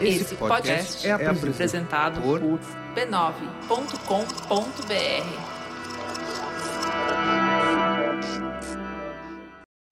Esse podcast é apresentado por b9.com.br.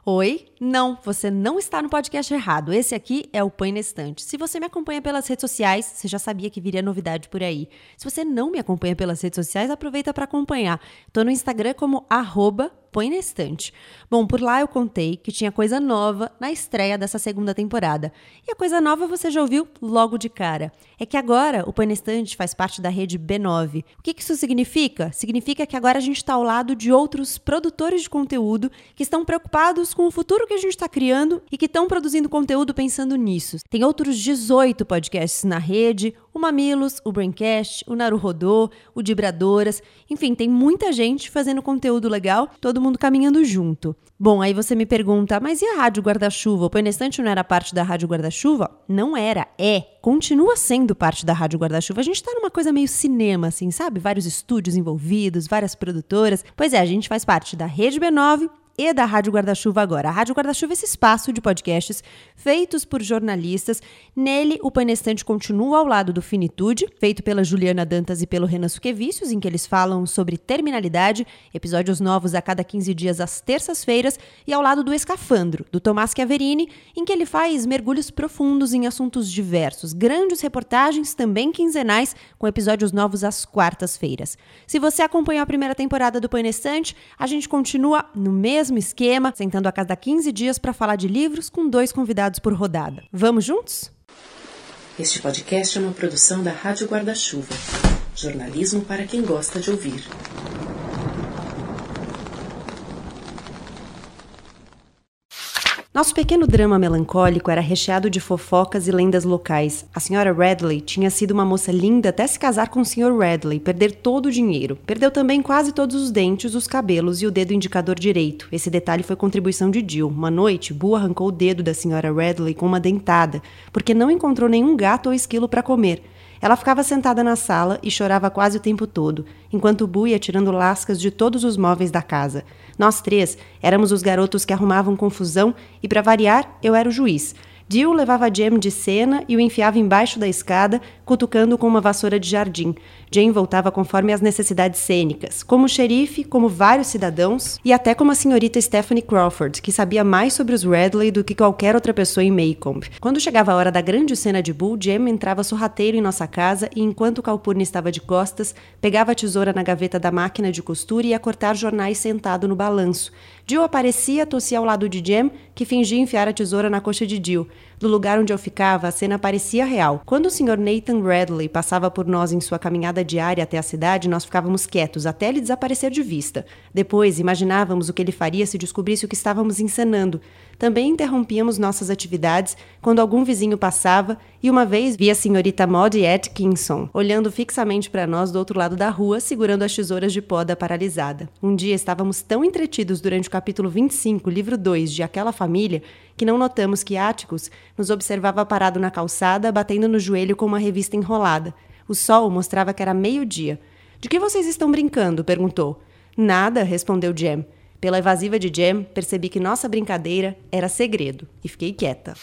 Oi? Não, você não está no podcast errado. Esse aqui é o Põe na Estante. Se você me acompanha pelas redes sociais, você já sabia que viria novidade por aí. Se você não me acompanha pelas redes sociais, aproveita para acompanhar. Tô no Instagram como arroba põe na estante. Bom, por lá eu contei que tinha coisa nova na estreia dessa segunda temporada. E a coisa nova você já ouviu logo de cara. É que agora o Põe na Estante faz parte da rede B9. O que isso significa? Significa que agora a gente está ao lado de outros produtores de conteúdo que estão preocupados com o futuro que a gente está criando e que estão produzindo conteúdo pensando nisso. Tem outros 18 podcasts na rede, o Mamilos, o Braincast, o Naruhodô, o Dibradoras, enfim, tem muita gente fazendo conteúdo legal, todo mundo caminhando junto. Bom, aí você me pergunta, mas e a Rádio Guarda-Chuva? O Penestante não era parte da Rádio Guarda-Chuva? Não era, é, continua sendo parte da Rádio Guarda-Chuva. A gente tá numa coisa meio cinema, assim, sabe? Vários estúdios envolvidos, várias produtoras. Pois é, a gente faz parte da Rede B9 e da Rádio Guarda-Chuva agora. A Rádio Guarda-Chuva é esse espaço de podcasts feitos por jornalistas. Nele, o Panestante continua ao lado do Finitude, feito pela Juliana Dantas e pelo Renan Suquevicius, em que eles falam sobre terminalidade, episódios novos a cada 15 dias às terças-feiras, e ao lado do Escafandro, do Tomás Chiaverini, em que ele faz mergulhos profundos em assuntos diversos, grandes reportagens também quinzenais, com episódios novos às quartas-feiras. Se você acompanhou a primeira temporada do Panestante, a gente continua no mesmo mesmo esquema, sentando a cada 15 dias para falar de livros com dois convidados por rodada. Vamos juntos? Este podcast é uma produção da Rádio Guarda-Chuva. Jornalismo para quem gosta de ouvir. Nosso pequeno drama melancólico era recheado de fofocas e lendas locais. A senhora Radley tinha sido uma moça linda até se casar com o Sr. Radley, perder todo o dinheiro. Perdeu também quase todos os dentes, os cabelos e o dedo indicador direito. Esse detalhe foi contribuição de Jill. Uma noite, Boo arrancou o dedo da senhora Radley com uma dentada, porque não encontrou nenhum gato ou esquilo para comer. Ela ficava sentada na sala e chorava quase o tempo todo, enquanto Bu ia tirando lascas de todos os móveis da casa. Nós três éramos os garotos que arrumavam confusão e, para variar, eu era o juiz. Jill levava Jem de cena e o enfiava embaixo da escada, cutucando com uma vassoura de jardim. Jane voltava conforme as necessidades cênicas, como xerife, como vários cidadãos e até como a senhorita Stephanie Crawford, que sabia mais sobre os Radley do que qualquer outra pessoa em Maycomb. Quando chegava a hora da grande cena de Bull, Jem entrava sorrateiro em nossa casa e, enquanto Calpurnia estava de costas, pegava a tesoura na gaveta da máquina de costura e ia cortar jornais sentado no balanço. Jill aparecia, tossia ao lado de Jem, que fingia enfiar a tesoura na coxa de Jill. Do lugar onde eu ficava, a cena parecia real. Quando o Sr. Nathan Radley passava por nós em sua caminhada diária até a cidade, nós ficávamos quietos até ele desaparecer de vista. Depois, imaginávamos o que ele faria se descobrisse o que estávamos encenando. Também interrompíamos nossas atividades quando algum vizinho passava e uma vez vi a senhorita Maud Atkinson olhando fixamente para nós do outro lado da rua, segurando as tesouras de poda paralisada. Um dia estávamos tão entretidos durante o capítulo 25, livro 2 de Aquela Família, que não notamos que Áticos nos observava parado na calçada, batendo no joelho com uma revista enrolada. O sol mostrava que era meio-dia. De que vocês estão brincando? perguntou. Nada, respondeu Jem. Pela evasiva de Jem, percebi que nossa brincadeira era segredo e fiquei quieta.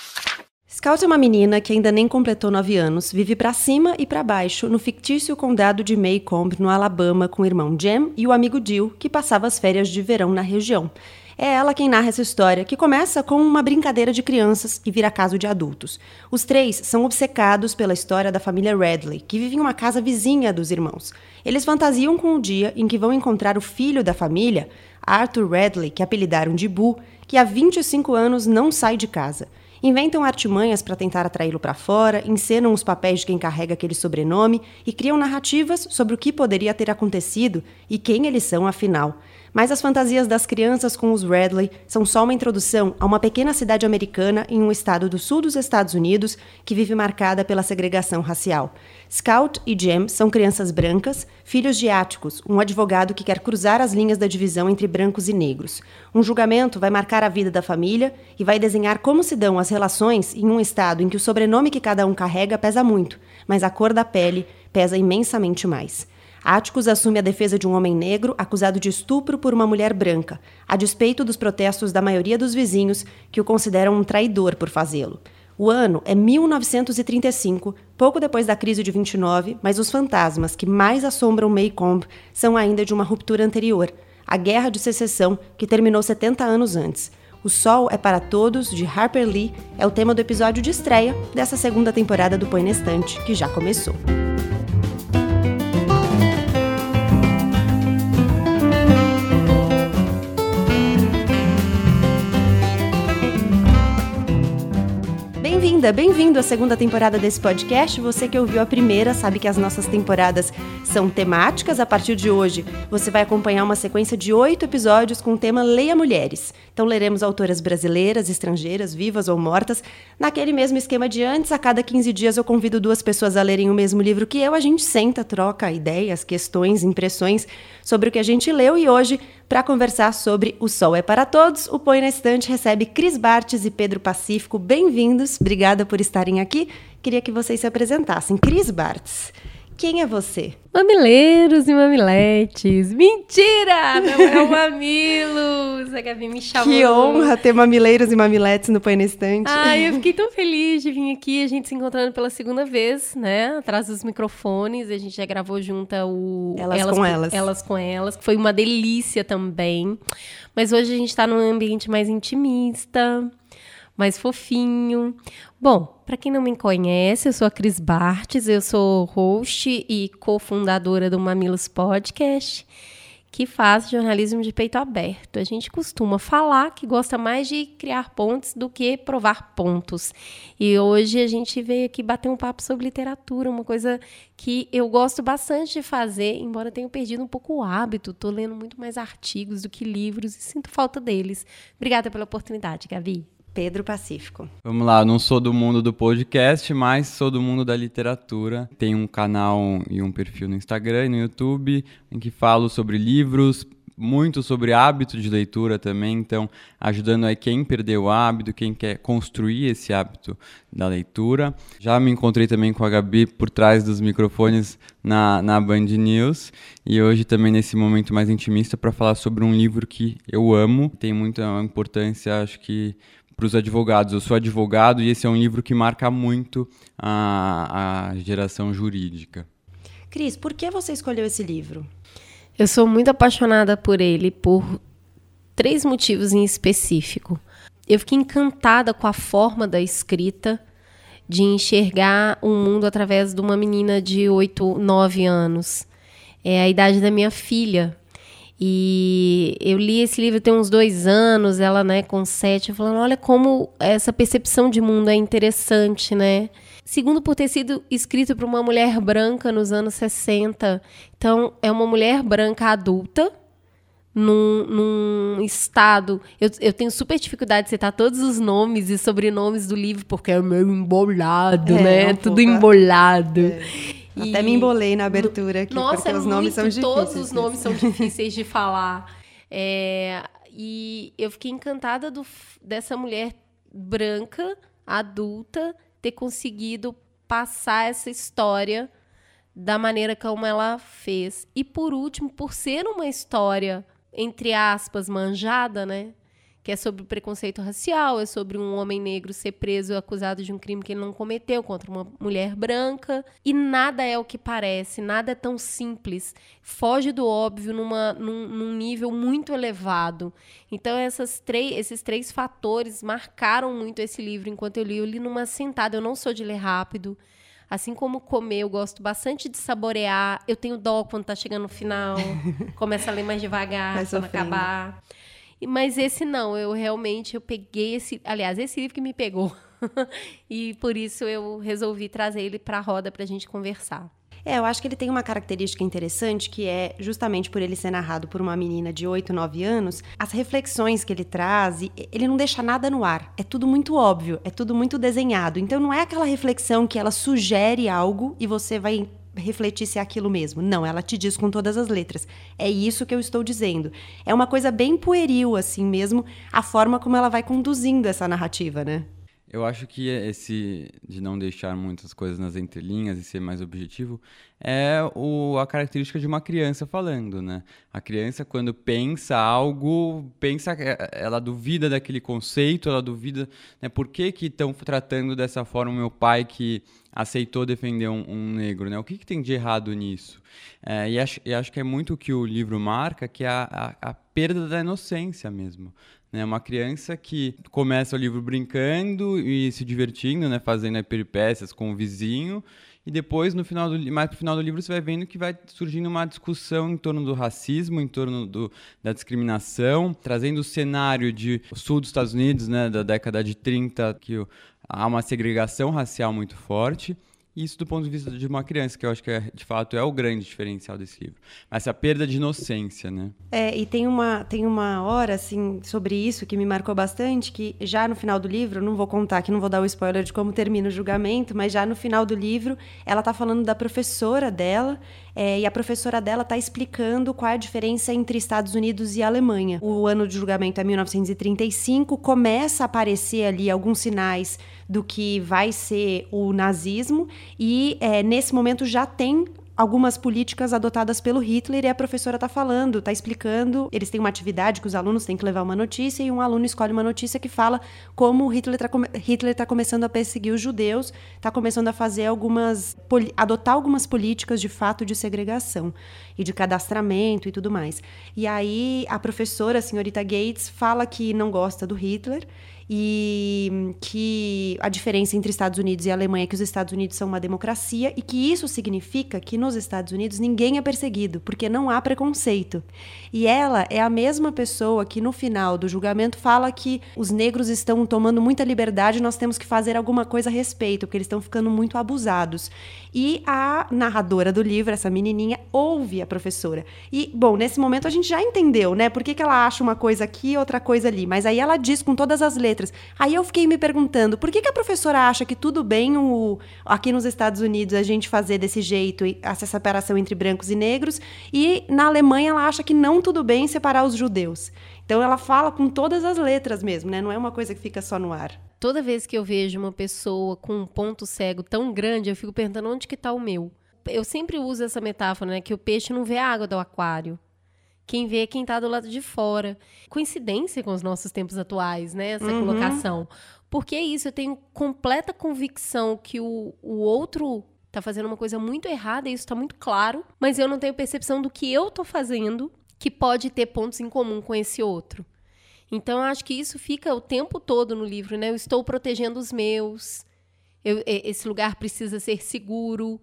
Scout é uma menina que ainda nem completou nove anos, vive para cima e para baixo no fictício condado de Maycomb, no Alabama, com o irmão Jem e o amigo Jill, que passava as férias de verão na região. É ela quem narra essa história, que começa com uma brincadeira de crianças e vira caso de adultos. Os três são obcecados pela história da família Radley, que vive em uma casa vizinha dos irmãos. Eles fantasiam com o dia em que vão encontrar o filho da família, Arthur Radley, que apelidaram de Boo, que há 25 anos não sai de casa. Inventam artimanhas para tentar atraí-lo para fora, encenam os papéis de quem carrega aquele sobrenome e criam narrativas sobre o que poderia ter acontecido e quem eles são afinal. Mas as fantasias das crianças com os Radley são só uma introdução a uma pequena cidade americana em um estado do sul dos Estados Unidos que vive marcada pela segregação racial. Scout e Jem são crianças brancas, filhos de Áticos, um advogado que quer cruzar as linhas da divisão entre brancos e negros. Um julgamento vai marcar a vida da família e vai desenhar como se dão as relações em um estado em que o sobrenome que cada um carrega pesa muito, mas a cor da pele pesa imensamente mais. Atticus assume a defesa de um homem negro acusado de estupro por uma mulher branca, a despeito dos protestos da maioria dos vizinhos que o consideram um traidor por fazê-lo. O ano é 1935, pouco depois da crise de 29, mas os fantasmas que mais assombram Maycomb são ainda de uma ruptura anterior, a Guerra de Secessão, que terminou 70 anos antes. O Sol é para Todos, de Harper Lee, é o tema do episódio de estreia dessa segunda temporada do Põe na Estante, que já começou. Bem-vinda, bem-vindo à segunda temporada desse podcast. Você que ouviu a primeira sabe que as nossas temporadas são temáticas. A partir de hoje, você vai acompanhar uma sequência de oito episódios com o tema Leia Mulheres. Então, leremos autoras brasileiras, estrangeiras, vivas ou mortas. Naquele mesmo esquema de antes, a cada 15 dias eu convido duas pessoas a lerem o mesmo livro que eu. A gente senta, troca ideias, questões, impressões sobre o que a gente leu e hoje para conversar sobre O Sol é para Todos, o Põe na Estante recebe Cris Bartes e Pedro Pacífico. Bem-vindos, obrigada por estarem aqui. Queria que vocês se apresentassem. Cris Bartes, quem é você? Mamileiros e mamiletes. Mentira! Não é o Mamilos! A Gabi me chamou. Que honra ter mamileiros e mamiletes no Põe na Estante. Ai, eu fiquei tão feliz de vir aqui, a gente se encontrando pela segunda vez, né? Atrás dos microfones. A gente já gravou junta o... Elas, elas com elas. Elas com elas, que foi uma delícia também. Mas hoje a gente tá num ambiente mais intimista mais fofinho. Bom, para quem não me conhece, eu sou a Cris Bartes, eu sou host e cofundadora do Mamilos Podcast, que faz jornalismo de peito aberto. A gente costuma falar que gosta mais de criar pontos do que provar pontos. E hoje a gente veio aqui bater um papo sobre literatura, uma coisa que eu gosto bastante de fazer, embora tenha perdido um pouco o hábito. Estou lendo muito mais artigos do que livros e sinto falta deles. Obrigada pela oportunidade, Gabi. Pedro Pacífico. Vamos lá, não sou do mundo do podcast, mas sou do mundo da literatura. Tenho um canal e um perfil no Instagram e no YouTube em que falo sobre livros, muito sobre hábito de leitura também, então ajudando aí quem perdeu o hábito, quem quer construir esse hábito da leitura. Já me encontrei também com a Gabi por trás dos microfones na, na Band News e hoje também nesse momento mais intimista para falar sobre um livro que eu amo, tem muita importância, acho que para os advogados. Eu sou advogado e esse é um livro que marca muito a, a geração jurídica. Cris, por que você escolheu esse livro? Eu sou muito apaixonada por ele por três motivos em específico. Eu fiquei encantada com a forma da escrita, de enxergar o um mundo através de uma menina de 8, 9 anos. É a idade da minha filha. E eu li esse livro tem uns dois anos, ela, né, com sete, falando, olha como essa percepção de mundo é interessante, né? Segundo, por ter sido escrito por uma mulher branca nos anos 60. Então, é uma mulher branca adulta, num, num, estado. Eu, eu tenho super dificuldade de citar todos os nomes e sobrenomes do livro, porque é meio embolado, é, né? Um Tudo pouco... embolado. É. E... Até me embolei na abertura aqui, Nossa, porque é os nomes muito, são difíceis. Todos os nomes são difíceis de falar. É, e eu fiquei encantada do, dessa mulher branca, adulta, ter conseguido passar essa história da maneira como ela fez. E por último, por ser uma história, entre aspas, manjada, né? Que é sobre o preconceito racial, é sobre um homem negro ser preso acusado de um crime que ele não cometeu contra uma mulher branca. E nada é o que parece, nada é tão simples. Foge do óbvio numa, num, num nível muito elevado. Então, essas três, esses três fatores marcaram muito esse livro enquanto eu li. Eu li numa sentada, eu não sou de ler rápido. Assim como comer, eu gosto bastante de saborear. Eu tenho dó quando tá chegando no final. Começa a ler mais devagar, para não acabar. Mas esse não, eu realmente eu peguei esse, aliás, esse livro que me pegou. e por isso eu resolvi trazer ele para a roda para a gente conversar. É, eu acho que ele tem uma característica interessante que é justamente por ele ser narrado por uma menina de 8, 9 anos, as reflexões que ele traz, ele não deixa nada no ar. É tudo muito óbvio, é tudo muito desenhado. Então não é aquela reflexão que ela sugere algo e você vai refletir se é aquilo mesmo. Não, ela te diz com todas as letras. É isso que eu estou dizendo. É uma coisa bem pueril, assim mesmo, a forma como ela vai conduzindo essa narrativa, né? Eu acho que esse de não deixar muitas coisas nas entrelinhas e ser mais objetivo é o, a característica de uma criança falando, né? A criança, quando pensa algo, pensa, ela duvida daquele conceito, ela duvida, né? Por que que estão tratando dessa forma o meu pai que aceitou defender um, um negro, né? O que, que, tem de errado nisso? É, e, acho, e, acho, que é muito o que o livro marca, que é a, a, a perda da inocência mesmo. Né? Uma criança que começa o livro brincando e se divertindo, né? Fazendo peripécias com o vizinho, e depois, no final do, mais pro final do livro, você vai vendo que vai surgindo uma discussão em torno do racismo, em torno do, da discriminação, trazendo o cenário de sul dos Estados Unidos, né, da década de 30, que há uma segregação racial muito forte. Isso do ponto de vista de uma criança, que eu acho que é, de fato é o grande diferencial desse livro. Essa perda de inocência, né? É, e tem uma, tem uma hora, assim, sobre isso que me marcou bastante, que já no final do livro, não vou contar aqui, não vou dar o spoiler de como termina o julgamento, mas já no final do livro, ela tá falando da professora dela, é, e a professora dela está explicando qual é a diferença entre Estados Unidos e Alemanha. O ano de julgamento é 1935, começa a aparecer ali alguns sinais do que vai ser o nazismo, e é, nesse momento já tem algumas políticas adotadas pelo Hitler e a professora está falando, está explicando. Eles têm uma atividade que os alunos têm que levar uma notícia e um aluno escolhe uma notícia que fala como Hitler está Hitler tá começando a perseguir os judeus, está começando a fazer algumas adotar algumas políticas de fato de segregação e de cadastramento e tudo mais. E aí a professora, a senhorita Gates, fala que não gosta do Hitler e que a diferença entre Estados Unidos e Alemanha é que os Estados Unidos são uma democracia e que isso significa que nos Estados Unidos ninguém é perseguido, porque não há preconceito. E ela é a mesma pessoa que no final do julgamento fala que os negros estão tomando muita liberdade, nós temos que fazer alguma coisa a respeito, porque eles estão ficando muito abusados. E a narradora do livro, essa menininha, ouve a professora. E, bom, nesse momento a gente já entendeu, né? Por que, que ela acha uma coisa aqui e outra coisa ali. Mas aí ela diz com todas as letras. Aí eu fiquei me perguntando, por que, que a professora acha que tudo bem o, aqui nos Estados Unidos a gente fazer desse jeito, essa separação entre brancos e negros, e na Alemanha ela acha que não tudo bem separar os judeus. Então ela fala com todas as letras mesmo, né? Não é uma coisa que fica só no ar toda vez que eu vejo uma pessoa com um ponto cego tão grande, eu fico perguntando onde que está o meu. Eu sempre uso essa metáfora, né? Que o peixe não vê a água do aquário. Quem vê é quem está do lado de fora. Coincidência com os nossos tempos atuais, né? Essa uhum. colocação. Porque é isso, eu tenho completa convicção que o, o outro está fazendo uma coisa muito errada, e isso está muito claro, mas eu não tenho percepção do que eu estou fazendo que pode ter pontos em comum com esse outro. Então, eu acho que isso fica o tempo todo no livro, né? Eu estou protegendo os meus, eu, esse lugar precisa ser seguro.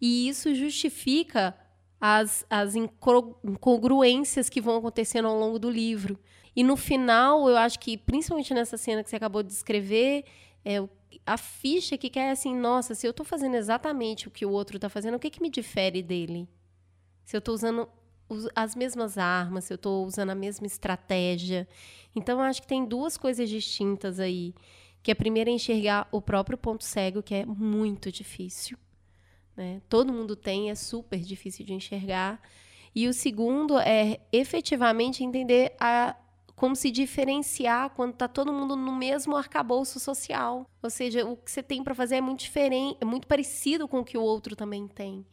E isso justifica as, as incongruências que vão acontecendo ao longo do livro. E no final, eu acho que, principalmente nessa cena que você acabou de descrever, é, a ficha que quer é assim, nossa, se eu estou fazendo exatamente o que o outro está fazendo, o que, que me difere dele? Se eu estou usando as mesmas armas, se eu estou usando a mesma estratégia. Então, eu acho que tem duas coisas distintas aí. Que a primeira é enxergar o próprio ponto cego, que é muito difícil. Né? Todo mundo tem, é super difícil de enxergar. E o segundo é efetivamente entender a, como se diferenciar quando está todo mundo no mesmo arcabouço social. Ou seja, o que você tem para fazer é muito diferente, é muito parecido com o que o outro também tem.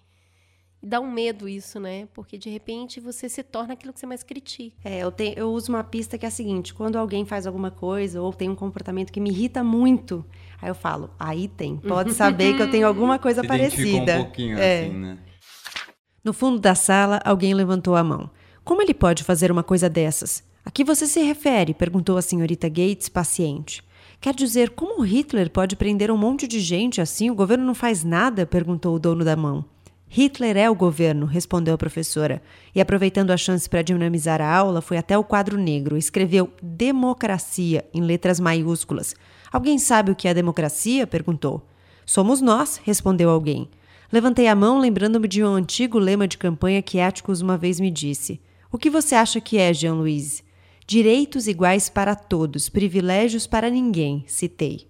E dá um medo isso, né? Porque de repente você se torna aquilo que você mais critica. É, eu, tenho, eu uso uma pista que é a seguinte: quando alguém faz alguma coisa ou tem um comportamento que me irrita muito, aí eu falo, aí tem. Pode saber que eu tenho alguma coisa se parecida. um pouquinho é. assim, né? No fundo da sala, alguém levantou a mão. Como ele pode fazer uma coisa dessas? A que você se refere? perguntou a senhorita Gates, paciente. Quer dizer, como Hitler pode prender um monte de gente assim? O governo não faz nada? perguntou o dono da mão. Hitler é o governo, respondeu a professora, e aproveitando a chance para dinamizar a aula, foi até o quadro negro escreveu democracia em letras maiúsculas. Alguém sabe o que é democracia? perguntou. Somos nós, respondeu alguém. Levantei a mão, lembrando-me de um antigo lema de campanha que Atticus uma vez me disse. O que você acha que é, Jean-Louis? Direitos iguais para todos, privilégios para ninguém, citei.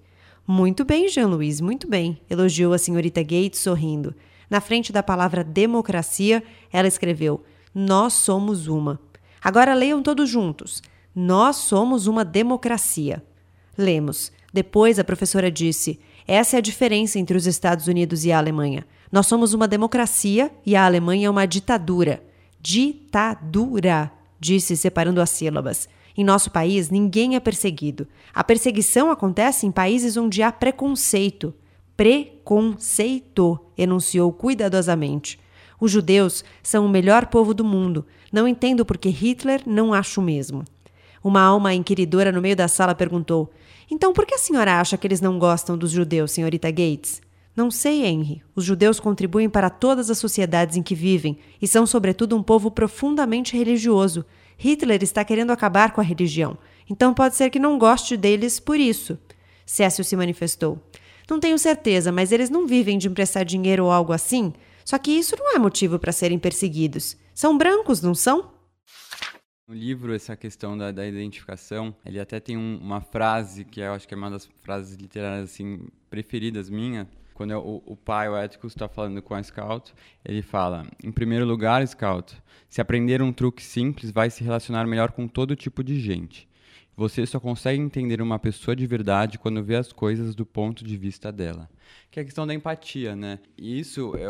Muito bem, Jean-Louis, muito bem, elogiou a senhorita Gates sorrindo. Na frente da palavra democracia, ela escreveu: Nós somos uma. Agora leiam todos juntos. Nós somos uma democracia. Lemos. Depois a professora disse: Essa é a diferença entre os Estados Unidos e a Alemanha. Nós somos uma democracia e a Alemanha é uma ditadura. Ditadura, disse separando as sílabas. Em nosso país, ninguém é perseguido. A perseguição acontece em países onde há preconceito. Preconceito, enunciou cuidadosamente. Os judeus são o melhor povo do mundo. Não entendo por que Hitler não acha o mesmo. Uma alma inquiridora no meio da sala perguntou: Então por que a senhora acha que eles não gostam dos judeus, senhorita Gates? Não sei, Henry. Os judeus contribuem para todas as sociedades em que vivem e são, sobretudo, um povo profundamente religioso. Hitler está querendo acabar com a religião, então pode ser que não goste deles por isso. Cécio se manifestou. Não tenho certeza, mas eles não vivem de emprestar dinheiro ou algo assim. Só que isso não é motivo para serem perseguidos. São brancos, não são? No livro, essa questão da, da identificação, ele até tem um, uma frase que eu acho que é uma das frases literárias assim, preferidas minha. Quando o, o pai, o Éticos, está falando com a Scout, ele fala: Em primeiro lugar, Scout, se aprender um truque simples, vai se relacionar melhor com todo tipo de gente. Você só consegue entender uma pessoa de verdade quando vê as coisas do ponto de vista dela. Que é a questão da empatia, né? E isso é,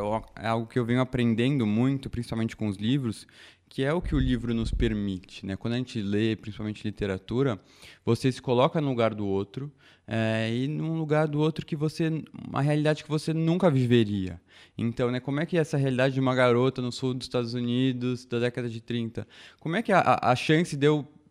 é algo que eu venho aprendendo muito, principalmente com os livros, que é o que o livro nos permite, né? Quando a gente lê, principalmente literatura, você se coloca no lugar do outro é, e num lugar do outro que você, uma realidade que você nunca viveria. Então, né? Como é que é essa realidade de uma garota no sul dos Estados Unidos da década de 30? Como é que a, a chance de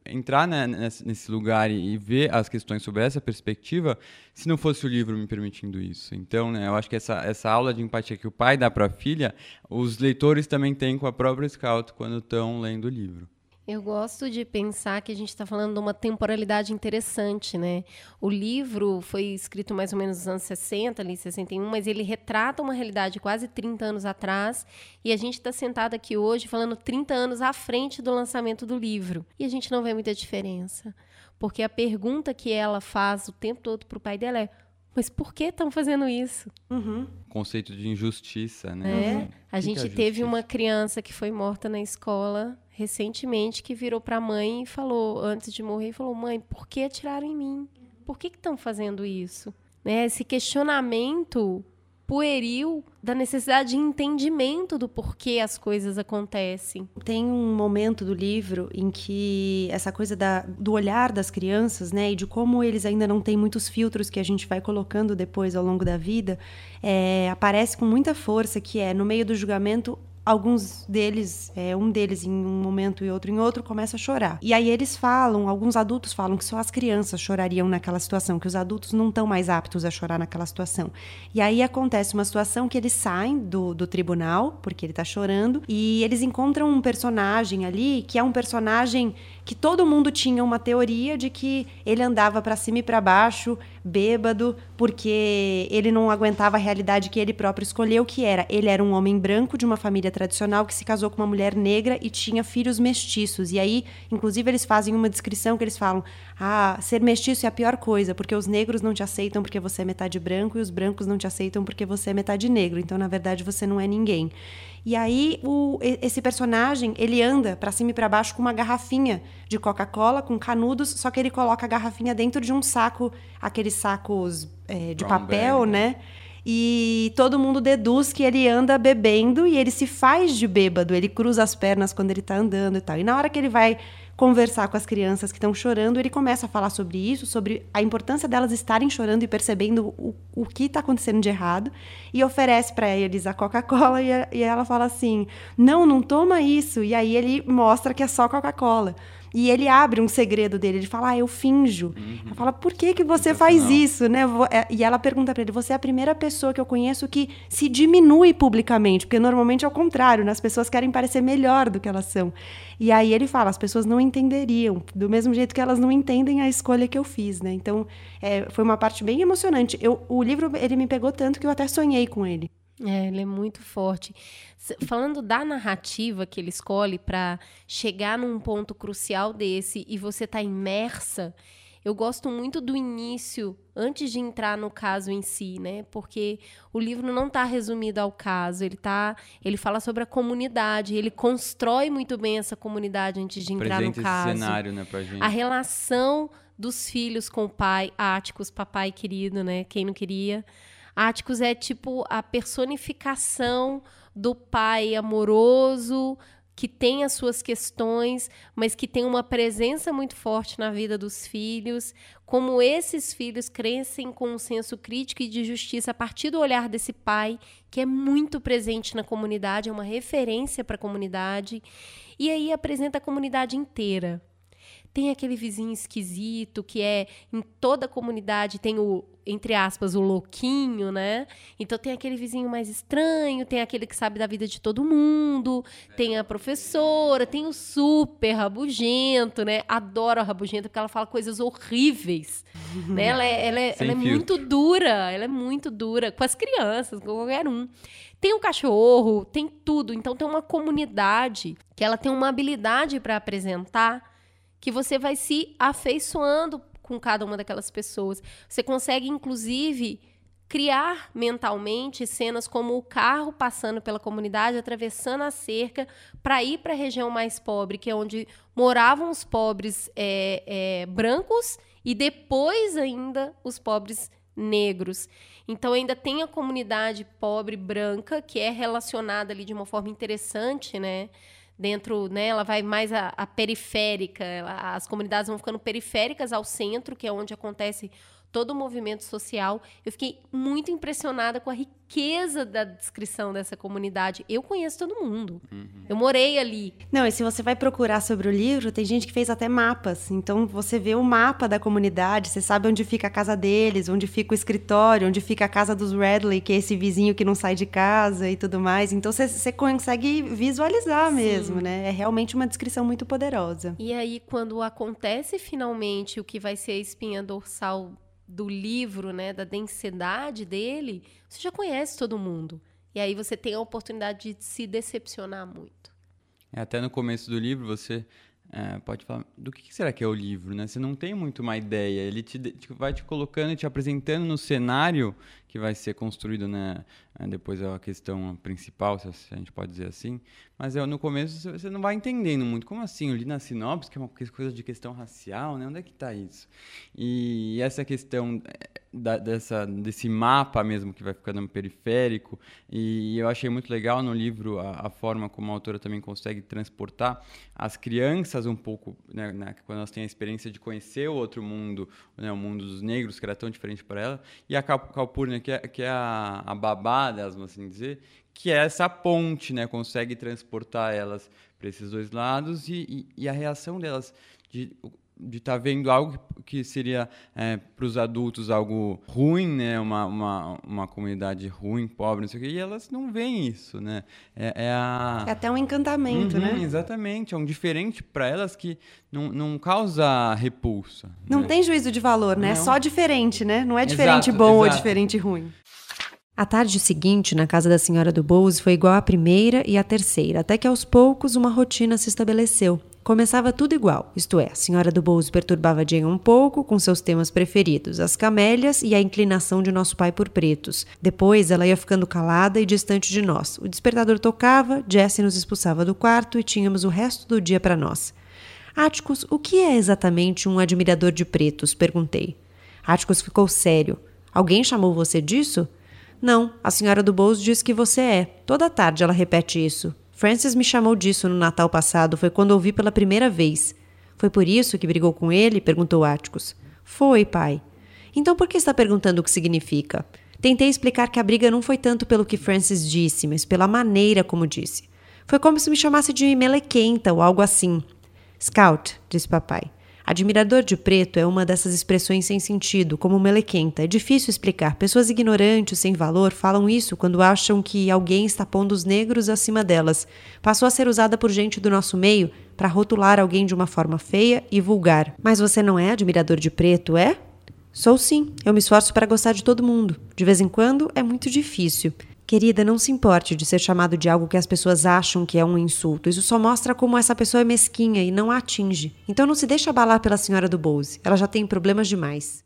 entrar né, nesse lugar e, ver as questões sobre essa perspectiva, se não fosse o livro me permitindo isso. Então, né, eu acho que essa, essa aula de empatia que o pai dá para a filha, os leitores também têm com a própria Scout quando estão lendo o livro. Eu gosto de pensar que a gente está falando de uma temporalidade interessante, né? O livro foi escrito mais ou menos nos anos 60, ali 61, mas ele retrata uma realidade quase 30 anos atrás e a gente está sentado aqui hoje falando 30 anos à frente do lançamento do livro. E a gente não vê muita diferença. Porque a pergunta que ela faz o tempo todo para o pai dela é mas por que estão fazendo isso? Uhum. Conceito de injustiça, né? É. Uhum. A gente é teve uma criança que foi morta na escola recentemente que virou para a mãe e falou, antes de morrer, falou: "Mãe, por que atiraram em mim? Por que estão fazendo isso?" Né? Esse questionamento pueril da necessidade de entendimento do porquê as coisas acontecem. Tem um momento do livro em que essa coisa da, do olhar das crianças, né, e de como eles ainda não têm muitos filtros que a gente vai colocando depois ao longo da vida, é, aparece com muita força que é no meio do julgamento alguns deles, é, um deles em um momento e outro em outro, começa a chorar. E aí eles falam, alguns adultos falam que só as crianças chorariam naquela situação, que os adultos não estão mais aptos a chorar naquela situação. E aí acontece uma situação que eles saem do, do tribunal, porque ele está chorando, e eles encontram um personagem ali que é um personagem que todo mundo tinha uma teoria de que ele andava para cima e para baixo, bêbado, porque ele não aguentava a realidade que ele próprio escolheu, que era ele era um homem branco de uma família tradicional que se casou com uma mulher negra e tinha filhos mestiços. E aí, inclusive, eles fazem uma descrição que eles falam: "Ah, ser mestiço é a pior coisa, porque os negros não te aceitam porque você é metade branco e os brancos não te aceitam porque você é metade negro. Então, na verdade, você não é ninguém". E aí o, esse personagem, ele anda para cima e para baixo com uma garrafinha de Coca-Cola com canudos, só que ele coloca a garrafinha dentro de um saco, aqueles sacos é, de Brown papel, bag. né? E todo mundo deduz que ele anda bebendo e ele se faz de bêbado, ele cruza as pernas quando ele tá andando e tal. E na hora que ele vai conversar com as crianças que estão chorando, ele começa a falar sobre isso, sobre a importância delas estarem chorando e percebendo o, o que está acontecendo de errado, e oferece para eles a Coca-Cola e, e ela fala assim: não, não toma isso. E aí ele mostra que é só Coca-Cola. E ele abre um segredo dele, ele fala, ah, eu finjo. Uhum. Ela fala, por que, que você faz isso, né? É, e ela pergunta para ele, você é a primeira pessoa que eu conheço que se diminui publicamente, porque normalmente é o contrário, né? As pessoas querem parecer melhor do que elas são. E aí ele fala, as pessoas não entenderiam, do mesmo jeito que elas não entendem a escolha que eu fiz, né? Então, é, foi uma parte bem emocionante. Eu, o livro, ele me pegou tanto que eu até sonhei com ele. É, ele é muito forte. Falando da narrativa que ele escolhe para chegar num ponto crucial desse e você tá imersa, eu gosto muito do início, antes de entrar no caso em si, né? Porque o livro não está resumido ao caso, ele tá, ele fala sobre a comunidade, ele constrói muito bem essa comunidade antes de entrar no caso. Esse cenário, né, pra gente. A relação dos filhos com o pai, Áticos, papai querido, né? Quem não queria? Áticos é tipo a personificação do pai amoroso, que tem as suas questões, mas que tem uma presença muito forte na vida dos filhos, como esses filhos crescem com um senso crítico e de justiça a partir do olhar desse pai, que é muito presente na comunidade, é uma referência para a comunidade, e aí apresenta a comunidade inteira. Tem aquele vizinho esquisito que é em toda a comunidade tem o entre aspas o louquinho, né? Então tem aquele vizinho mais estranho, tem aquele que sabe da vida de todo mundo, tem a professora, tem o super rabugento, né? Adoro a rabugenta porque ela fala coisas horríveis, né? Ela é, ela é, ela é muito dura, ela é muito dura com as crianças, com qualquer um. Tem o cachorro, tem tudo. Então tem uma comunidade que ela tem uma habilidade para apresentar que você vai se afeiçoando com cada uma daquelas pessoas. Você consegue, inclusive, criar mentalmente cenas como o carro passando pela comunidade, atravessando a cerca, para ir para a região mais pobre, que é onde moravam os pobres é, é, brancos e depois ainda os pobres negros. Então ainda tem a comunidade pobre branca que é relacionada ali de uma forma interessante, né? Dentro, né, ela vai mais a, a periférica, ela, as comunidades vão ficando periféricas ao centro, que é onde acontece todo o movimento social. Eu fiquei muito impressionada com a riqueza da descrição dessa comunidade. Eu conheço todo mundo. Uhum. Eu morei ali. Não, e se você vai procurar sobre o livro, tem gente que fez até mapas. Então você vê o mapa da comunidade, você sabe onde fica a casa deles, onde fica o escritório, onde fica a casa dos Redley, que é esse vizinho que não sai de casa e tudo mais. Então você, você consegue visualizar Sim. mesmo, né? É realmente uma descrição muito poderosa. E aí, quando acontece finalmente o que vai ser a espinha dorsal do livro, né, da densidade dele, você já conhece todo mundo. E aí você tem a oportunidade de se decepcionar muito. É, até no começo do livro você é, pode falar do que, será que é o livro, né? Você não tem muito uma ideia. Ele te, te, vai te colocando te apresentando no cenário que vai ser construído, né? É, depois é a questão principal, se a gente pode dizer assim. Mas é, no começo você não vai entendendo muito. Como assim? Eu li na sinopse que é uma coisa de questão racial, né? Onde é que está isso? E essa questão é, da, dessa, desse mapa mesmo que vai ficando periférico. E eu achei muito legal no livro a, a forma como a autora também consegue transportar as crianças um pouco, né, né, quando elas têm a experiência de conhecer o outro mundo, né, o mundo dos negros, que era tão diferente para ela, e a Calpurnia, que é, que é a, a babá delas, vamos assim dizer, que é essa ponte, né, consegue transportar elas para esses dois lados e, e, e a reação delas de de estar tá vendo algo que seria é, para os adultos algo ruim, né? Uma, uma, uma comunidade ruim, pobre, não sei o quê, e elas não veem isso, né? É, é, a... é até um encantamento, uhum, né? Exatamente, é um diferente para elas que não, não causa repulsa. Não né? tem juízo de valor, né? É não. É só diferente, né? Não é diferente exato, bom exato. ou diferente ruim. A tarde seguinte, na casa da senhora do Bowes, foi igual à primeira e à terceira, até que aos poucos uma rotina se estabeleceu. Começava tudo igual, isto é, a senhora do Bowes perturbava Jane um pouco com seus temas preferidos, as camélias e a inclinação de nosso pai por pretos. Depois ela ia ficando calada e distante de nós. O despertador tocava, Jesse nos expulsava do quarto e tínhamos o resto do dia para nós. Áticos, o que é exatamente um admirador de pretos? perguntei. Áticos ficou sério. Alguém chamou você disso? Não, a senhora do Bowles diz que você é. Toda tarde ela repete isso. Francis me chamou disso no Natal passado, foi quando ouvi pela primeira vez. Foi por isso que brigou com ele? perguntou Atticus. Foi, pai. Então por que está perguntando o que significa? Tentei explicar que a briga não foi tanto pelo que Francis disse, mas pela maneira como disse. Foi como se me chamasse de melequenta ou algo assim. Scout, disse papai. Admirador de preto é uma dessas expressões sem sentido, como melequenta. É difícil explicar. Pessoas ignorantes, sem valor, falam isso quando acham que alguém está pondo os negros acima delas. Passou a ser usada por gente do nosso meio para rotular alguém de uma forma feia e vulgar. Mas você não é admirador de preto, é? Sou sim. Eu me esforço para gostar de todo mundo. De vez em quando é muito difícil. Querida, não se importe de ser chamado de algo que as pessoas acham que é um insulto. Isso só mostra como essa pessoa é mesquinha e não a atinge. Então não se deixe abalar pela senhora do Bose. Ela já tem problemas demais.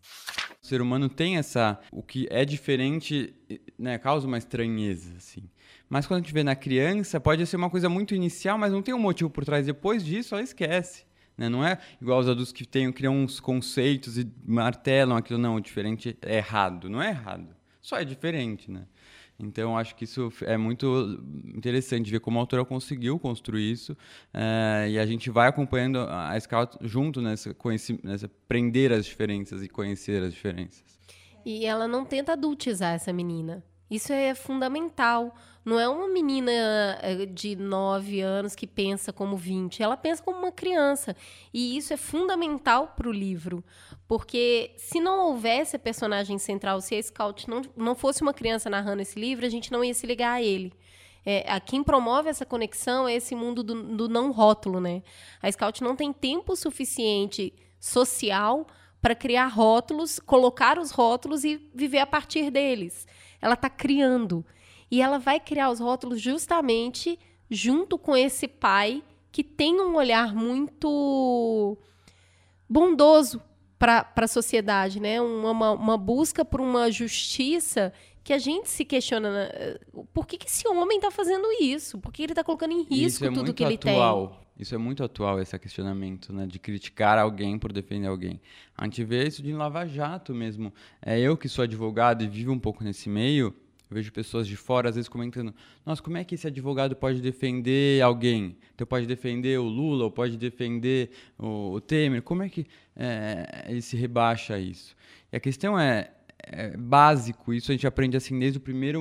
O ser humano tem essa. O que é diferente, né, causa uma estranheza, assim. Mas quando a gente vê na criança, pode ser uma coisa muito inicial, mas não tem um motivo por trás. Depois disso, ela esquece. Né? Não é igual os adultos que têm, criam uns conceitos e martelam aquilo. Não, o diferente é errado. Não é errado. só é diferente, né? Então, acho que isso é muito interessante ver como a autora conseguiu construir isso. É, e a gente vai acompanhando a Scout junto nessa, nessa prender as diferenças e conhecer as diferenças. E ela não tenta adultizar essa menina. Isso é fundamental. Não é uma menina eh, de 9 anos que pensa como 20, ela pensa como uma criança. E isso é fundamental para o livro. Porque se não houvesse a personagem central, se a Scout não, não fosse uma criança narrando esse livro, a gente não ia se ligar a ele. É, a quem promove essa conexão é esse mundo do, do não rótulo, né? A Scout não tem tempo suficiente social para criar rótulos, colocar os rótulos e viver a partir deles. Ela está criando. E ela vai criar os rótulos justamente junto com esse pai que tem um olhar muito bondoso para a sociedade, né? Uma, uma busca por uma justiça que a gente se questiona né? por que, que esse homem está fazendo isso? Por que ele está colocando em risco é tudo que ele atual. tem? Isso é muito atual, esse questionamento, né? De criticar alguém por defender alguém. A gente vê isso de Lava Jato mesmo. É eu que sou advogado e vivo um pouco nesse meio. Eu vejo pessoas de fora, às vezes, comentando: nossa, como é que esse advogado pode defender alguém? Então, pode defender o Lula, ou pode defender o, o Temer? Como é que é, ele se rebaixa a isso? E a questão é, é básico, isso a gente aprende assim desde o primeiro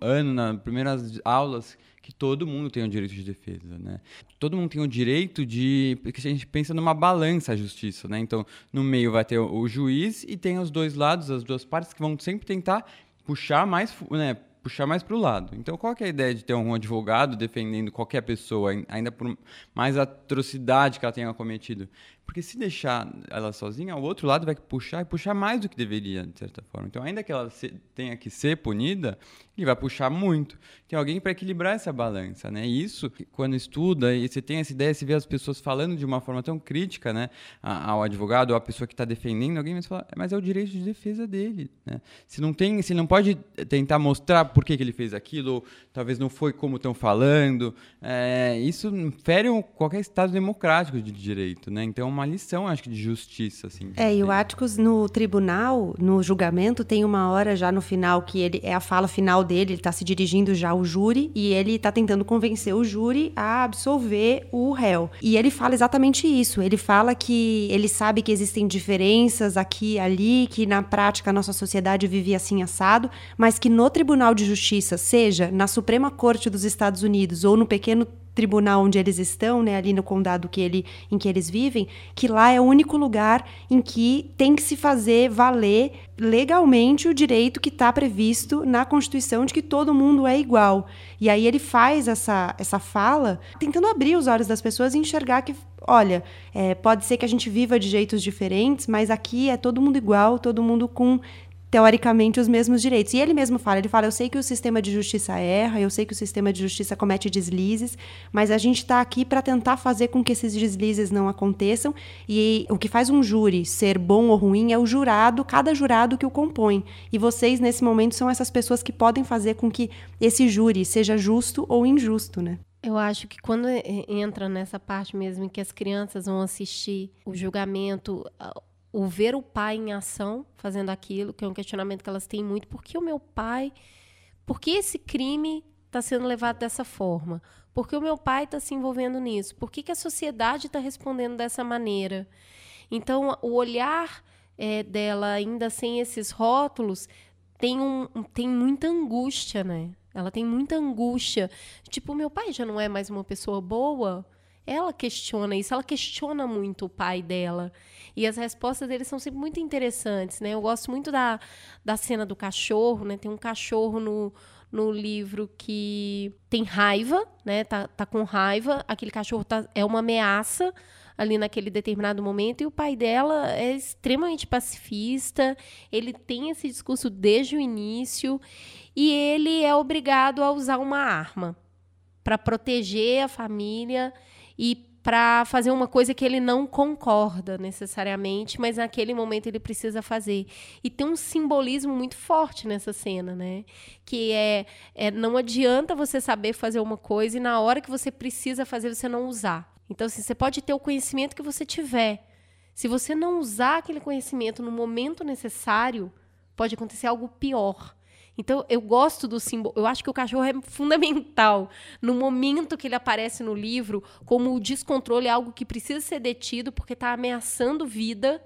ano, nas primeiras aulas, que todo mundo tem o direito de defesa, né? Todo mundo tem o direito de, porque a gente pensa numa balança a justiça, né? Então, no meio vai ter o, juiz e tem os dois lados, as duas partes que vão sempre tentar puxar mais, né, puxar mais para o lado. Então, qual é a ideia de ter um advogado defendendo qualquer pessoa, ainda por mais atrocidade que ela tenha cometido? Porque se deixar ela sozinha, o outro lado vai puxar e puxar mais do que deveria, de certa forma. Então, ainda que ela se, tenha que ser punida, ele vai puxar muito. Tem alguém para equilibrar essa balança, né? E isso, quando estuda e você tem essa ideia, você vê as pessoas falando de uma forma tão crítica, né, ao advogado ou à pessoa que está defendendo alguém, mas fala, mas é o direito de defesa dele, né? Se não tem, se não pode tentar mostrar por que, que ele fez aquilo, ou talvez não foi como estão falando, é, isso fere qualquer estado democrático de direito, né? Então, uma lição, acho que, de justiça, assim. É, e o Atticus no tribunal, no julgamento, tem uma hora já no final que ele é a fala final dele, ele está se dirigindo já ao júri e ele está tentando convencer o júri a absolver o réu. E ele fala exatamente isso. Ele fala que ele sabe que existem diferenças aqui e ali, que na prática a nossa sociedade vive assim assado, mas que no Tribunal de Justiça, seja na Suprema Corte dos Estados Unidos ou no pequeno tribunal onde eles estão, né, ali no condado que ele, em que eles vivem, que lá é o único lugar em que tem que se fazer valer legalmente o direito que está previsto na Constituição de que todo mundo é igual. E aí ele faz essa, essa fala tentando abrir os olhos das pessoas e enxergar que, olha, é, pode ser que a gente viva de jeitos diferentes, mas aqui é todo mundo igual, todo mundo com teoricamente os mesmos direitos. E ele mesmo fala, ele fala, eu sei que o sistema de justiça erra, eu sei que o sistema de justiça comete deslizes, mas a gente está aqui para tentar fazer com que esses deslizes não aconteçam. E o que faz um júri ser bom ou ruim é o jurado, cada jurado que o compõe. E vocês nesse momento são essas pessoas que podem fazer com que esse júri seja justo ou injusto, né? Eu acho que quando entra nessa parte mesmo em que as crianças vão assistir o julgamento, o ver o pai em ação fazendo aquilo, que é um questionamento que elas têm muito. Por que o meu pai. Por que esse crime está sendo levado dessa forma? Por que o meu pai está se envolvendo nisso? Por que, que a sociedade está respondendo dessa maneira? Então, o olhar é, dela, ainda sem esses rótulos, tem, um, tem muita angústia, né? Ela tem muita angústia. Tipo, meu pai já não é mais uma pessoa boa? Ela questiona isso, ela questiona muito o pai dela. E as respostas dele são sempre muito interessantes, né? Eu gosto muito da, da cena do cachorro, né? Tem um cachorro no, no livro que tem raiva, né? Tá, tá com raiva, aquele cachorro tá, é uma ameaça ali naquele determinado momento, e o pai dela é extremamente pacifista, ele tem esse discurso desde o início, e ele é obrigado a usar uma arma para proteger a família e para fazer uma coisa que ele não concorda necessariamente, mas naquele momento ele precisa fazer. E tem um simbolismo muito forte nessa cena, né? Que é, é não adianta você saber fazer uma coisa e na hora que você precisa fazer você não usar. Então, assim, você pode ter o conhecimento que você tiver. Se você não usar aquele conhecimento no momento necessário, pode acontecer algo pior. Então, eu gosto do símbolo. Eu acho que o cachorro é fundamental. No momento que ele aparece no livro, como o descontrole é algo que precisa ser detido porque está ameaçando vida.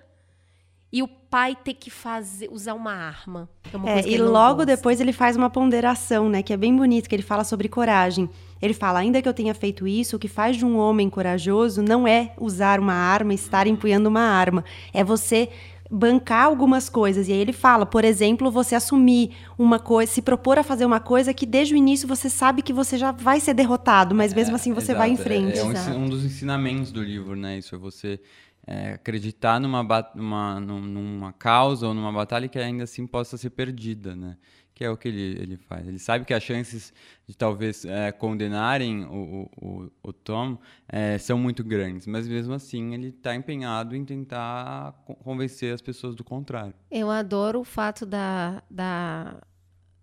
E o pai ter que fazer, usar uma arma. É uma É, e logo gosta. depois ele faz uma ponderação, né? Que é bem bonito, que ele fala sobre coragem. Ele fala, ainda que eu tenha feito isso, o que faz de um homem corajoso não é usar uma arma, estar empunhando uma arma. É você bancar algumas coisas. E aí ele fala, por exemplo, você assumir uma coisa, se propor a fazer uma coisa que desde o início você sabe que você já vai ser derrotado, mas mesmo assim você vai em Exato, frente. É, é um, Exato. um dos ensinamentos do livro, né? Isso é você é, acreditar numa, numa, num- numa causa ou numa batalha que ainda assim possa ser perdida, né? Que é o que ele, ele faz. Ele sabe que as chances de talvez é, condenarem o, o, o- Tom é, são muito grandes, mas mesmo assim ele está empenhado em tentar co- convencer as pessoas do contrário. Eu adoro o fato da, da,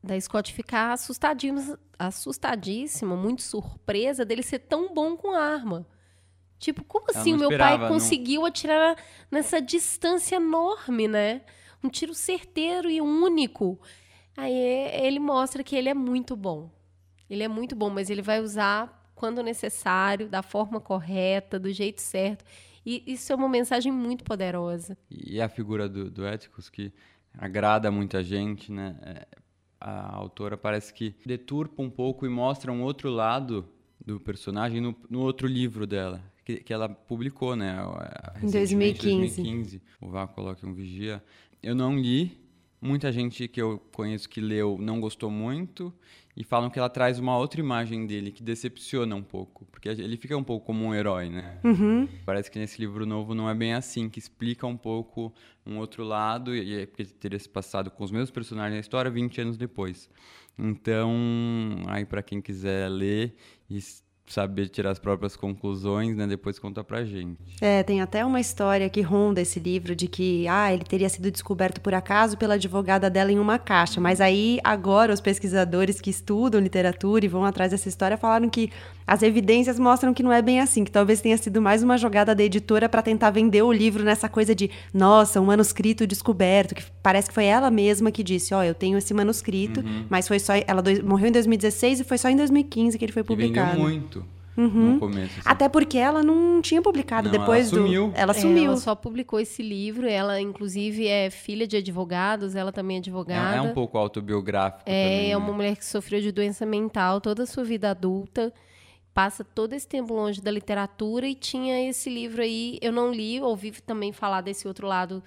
da Scott ficar assustadíssima, assustadíssima, muito surpresa dele ser tão bom com arma. Tipo, como assim o meu esperava, pai não- conseguiu atirar nessa distância enorme, né? Um tiro certeiro e único. Aí ele mostra que ele é muito bom. Ele é muito bom, mas ele vai usar quando necessário, da forma correta, do jeito certo. E isso é uma mensagem muito poderosa. E a figura do, do Éticos que agrada muita gente, né? É, a autora parece que deturpa um pouco e mostra um outro lado do personagem no, no outro livro dela, que, que ela publicou, né? Em recentemente, 2015. 2015. O Vá Coloque um Vigia. Eu não li. Muita gente que eu conheço que leu não gostou muito e falam que ela traz uma outra imagem dele que decepciona um pouco, porque ele fica um pouco como um herói, né? Uhum. Parece que nesse livro novo não é bem assim, que explica um pouco um outro lado, e é porque ele teria se passado com os mesmos personagens na história 20 anos depois. Então, aí para quem quiser ler e saber tirar as próprias conclusões, né, depois conta pra gente. É, tem até uma história que ronda esse livro de que ah, ele teria sido descoberto por acaso pela advogada dela em uma caixa. Mas aí, agora, os pesquisadores que estudam literatura e vão atrás dessa história falaram que as evidências mostram que não é bem assim, que talvez tenha sido mais uma jogada da editora para tentar vender o livro nessa coisa de, nossa, um manuscrito descoberto, que parece que foi ela mesma que disse, ó, eu tenho esse manuscrito, mas foi só ela dois- morreu em 2016 e foi só em 2015 que ele foi E vendeu publicado. muito no começo. assim. Até porque ela não tinha publicado Não, depois ela do. sumiu. Ela É, sumiu. Ela só publicou esse livro. Ela, inclusive, é filha de advogados. Ela também é advogada. É, é um pouco autobiográfico É, também, é né? uma mulher que sofreu de doença mental toda a sua vida adulta. Passa todo esse tempo longe da literatura e tinha esse livro aí. Eu não li, ouvi também falar desse outro lado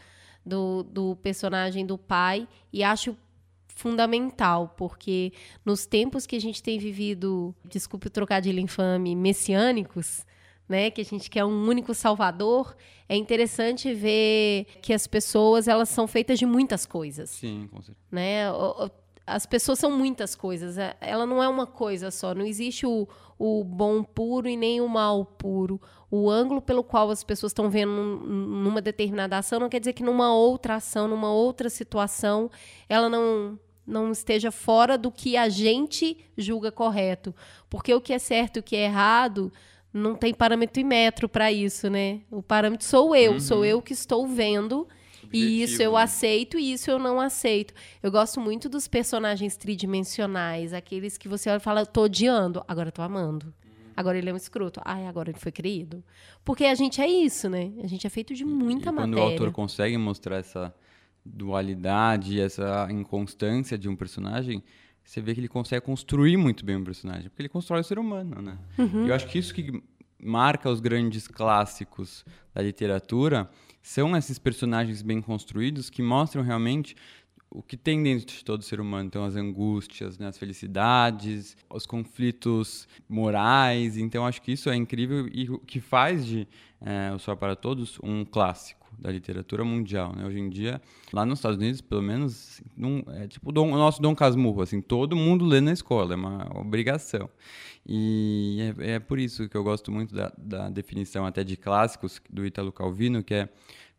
do, do personagem do pai. E acho fundamental, porque nos tempos que a gente tem vivido, desculpe o trocadilho infame, messiânicos, né, que a gente quer um único salvador, é interessante ver que as pessoas elas são feitas de muitas coisas Sim, com certeza. né? O- As pessoas são muitas coisas. é- Ela não é uma coisa só. Não existe o, o bom puro e nem o mal puro. O ângulo pelo qual as pessoas estão vendo num- numa determinada ação não quer dizer que numa outra ação, numa outra situação, ela não não esteja fora do que a gente julga correto. Porque o que é certo e o que é errado não tem parâmetro e metro para isso, né? O parâmetro sou eu, sou eu que estou vendo e isso eu né? aceito e isso eu não aceito. Eu gosto muito dos personagens tridimensionais, aqueles que você olha e fala, tô odiando, agora tô amando. Agora ele é um escroto. Ai, agora ele foi querido. Porque a gente é isso, né? A gente é feito de muita e quando matéria. o autor consegue mostrar essa dualidade, essa inconstância de um personagem, você vê que ele consegue construir muito bem um personagem, porque ele constrói o ser humano, né? E eu acho que isso que marca os grandes clássicos da literatura são esses personagens bem construídos que mostram realmente o que tem dentro de todo ser humano. Então, as angústias, né, as felicidades, os conflitos morais. Então, acho que isso é incrível e o que faz de eh, O Sol para Todos um clássico da literatura mundial. Né? Hoje em dia, lá nos Estados Unidos, pelo menos, é tipo o nosso Dom Casmurro. Assim, todo mundo lê na escola, é uma obrigação. E é, é por isso que eu gosto muito da, da definição até de clássicos do Italo Calvino, que é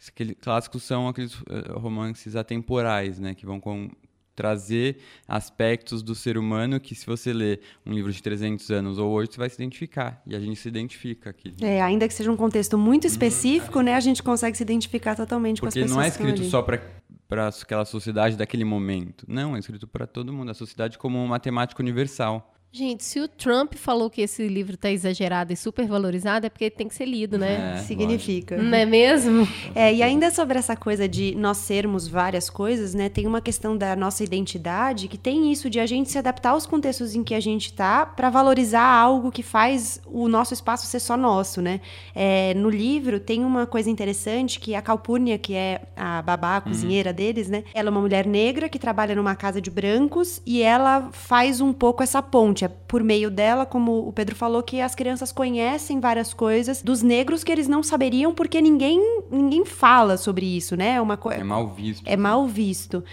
aqueles clássicos são aqueles eh, romances atemporais, né, que vão com- trazer aspectos do ser humano que se você ler um livro de 300 anos ou hoje você vai se identificar e a gente se identifica aqui. É, ainda que seja um contexto muito específico, né? A gente consegue se identificar totalmente com as Porque pessoas não é escrito só para para aquela sociedade daquele momento. Não, é escrito para todo mundo, a sociedade como uma matemática universal. Gente, se o Trump falou que esse livro tá exagerado e super valorizado, é porque tem que ser lido, né? É, Significa. Não é mesmo? É, e ainda sobre essa coisa de nós sermos várias coisas, né? Tem uma questão da nossa identidade que tem isso de a gente se adaptar aos contextos em que a gente tá para valorizar algo que faz o nosso espaço ser só nosso, né? É, no livro tem uma coisa interessante que a Calpurnia, que é a babá, a cozinheira deles, né? Ela é uma mulher negra que trabalha numa casa de brancos e ela faz um pouco essa ponte. É por meio dela, como o Pedro falou, que as crianças conhecem várias coisas dos negros que eles não saberiam porque ninguém ninguém fala sobre isso, né? É uma coisa É mal visto. é mal visto.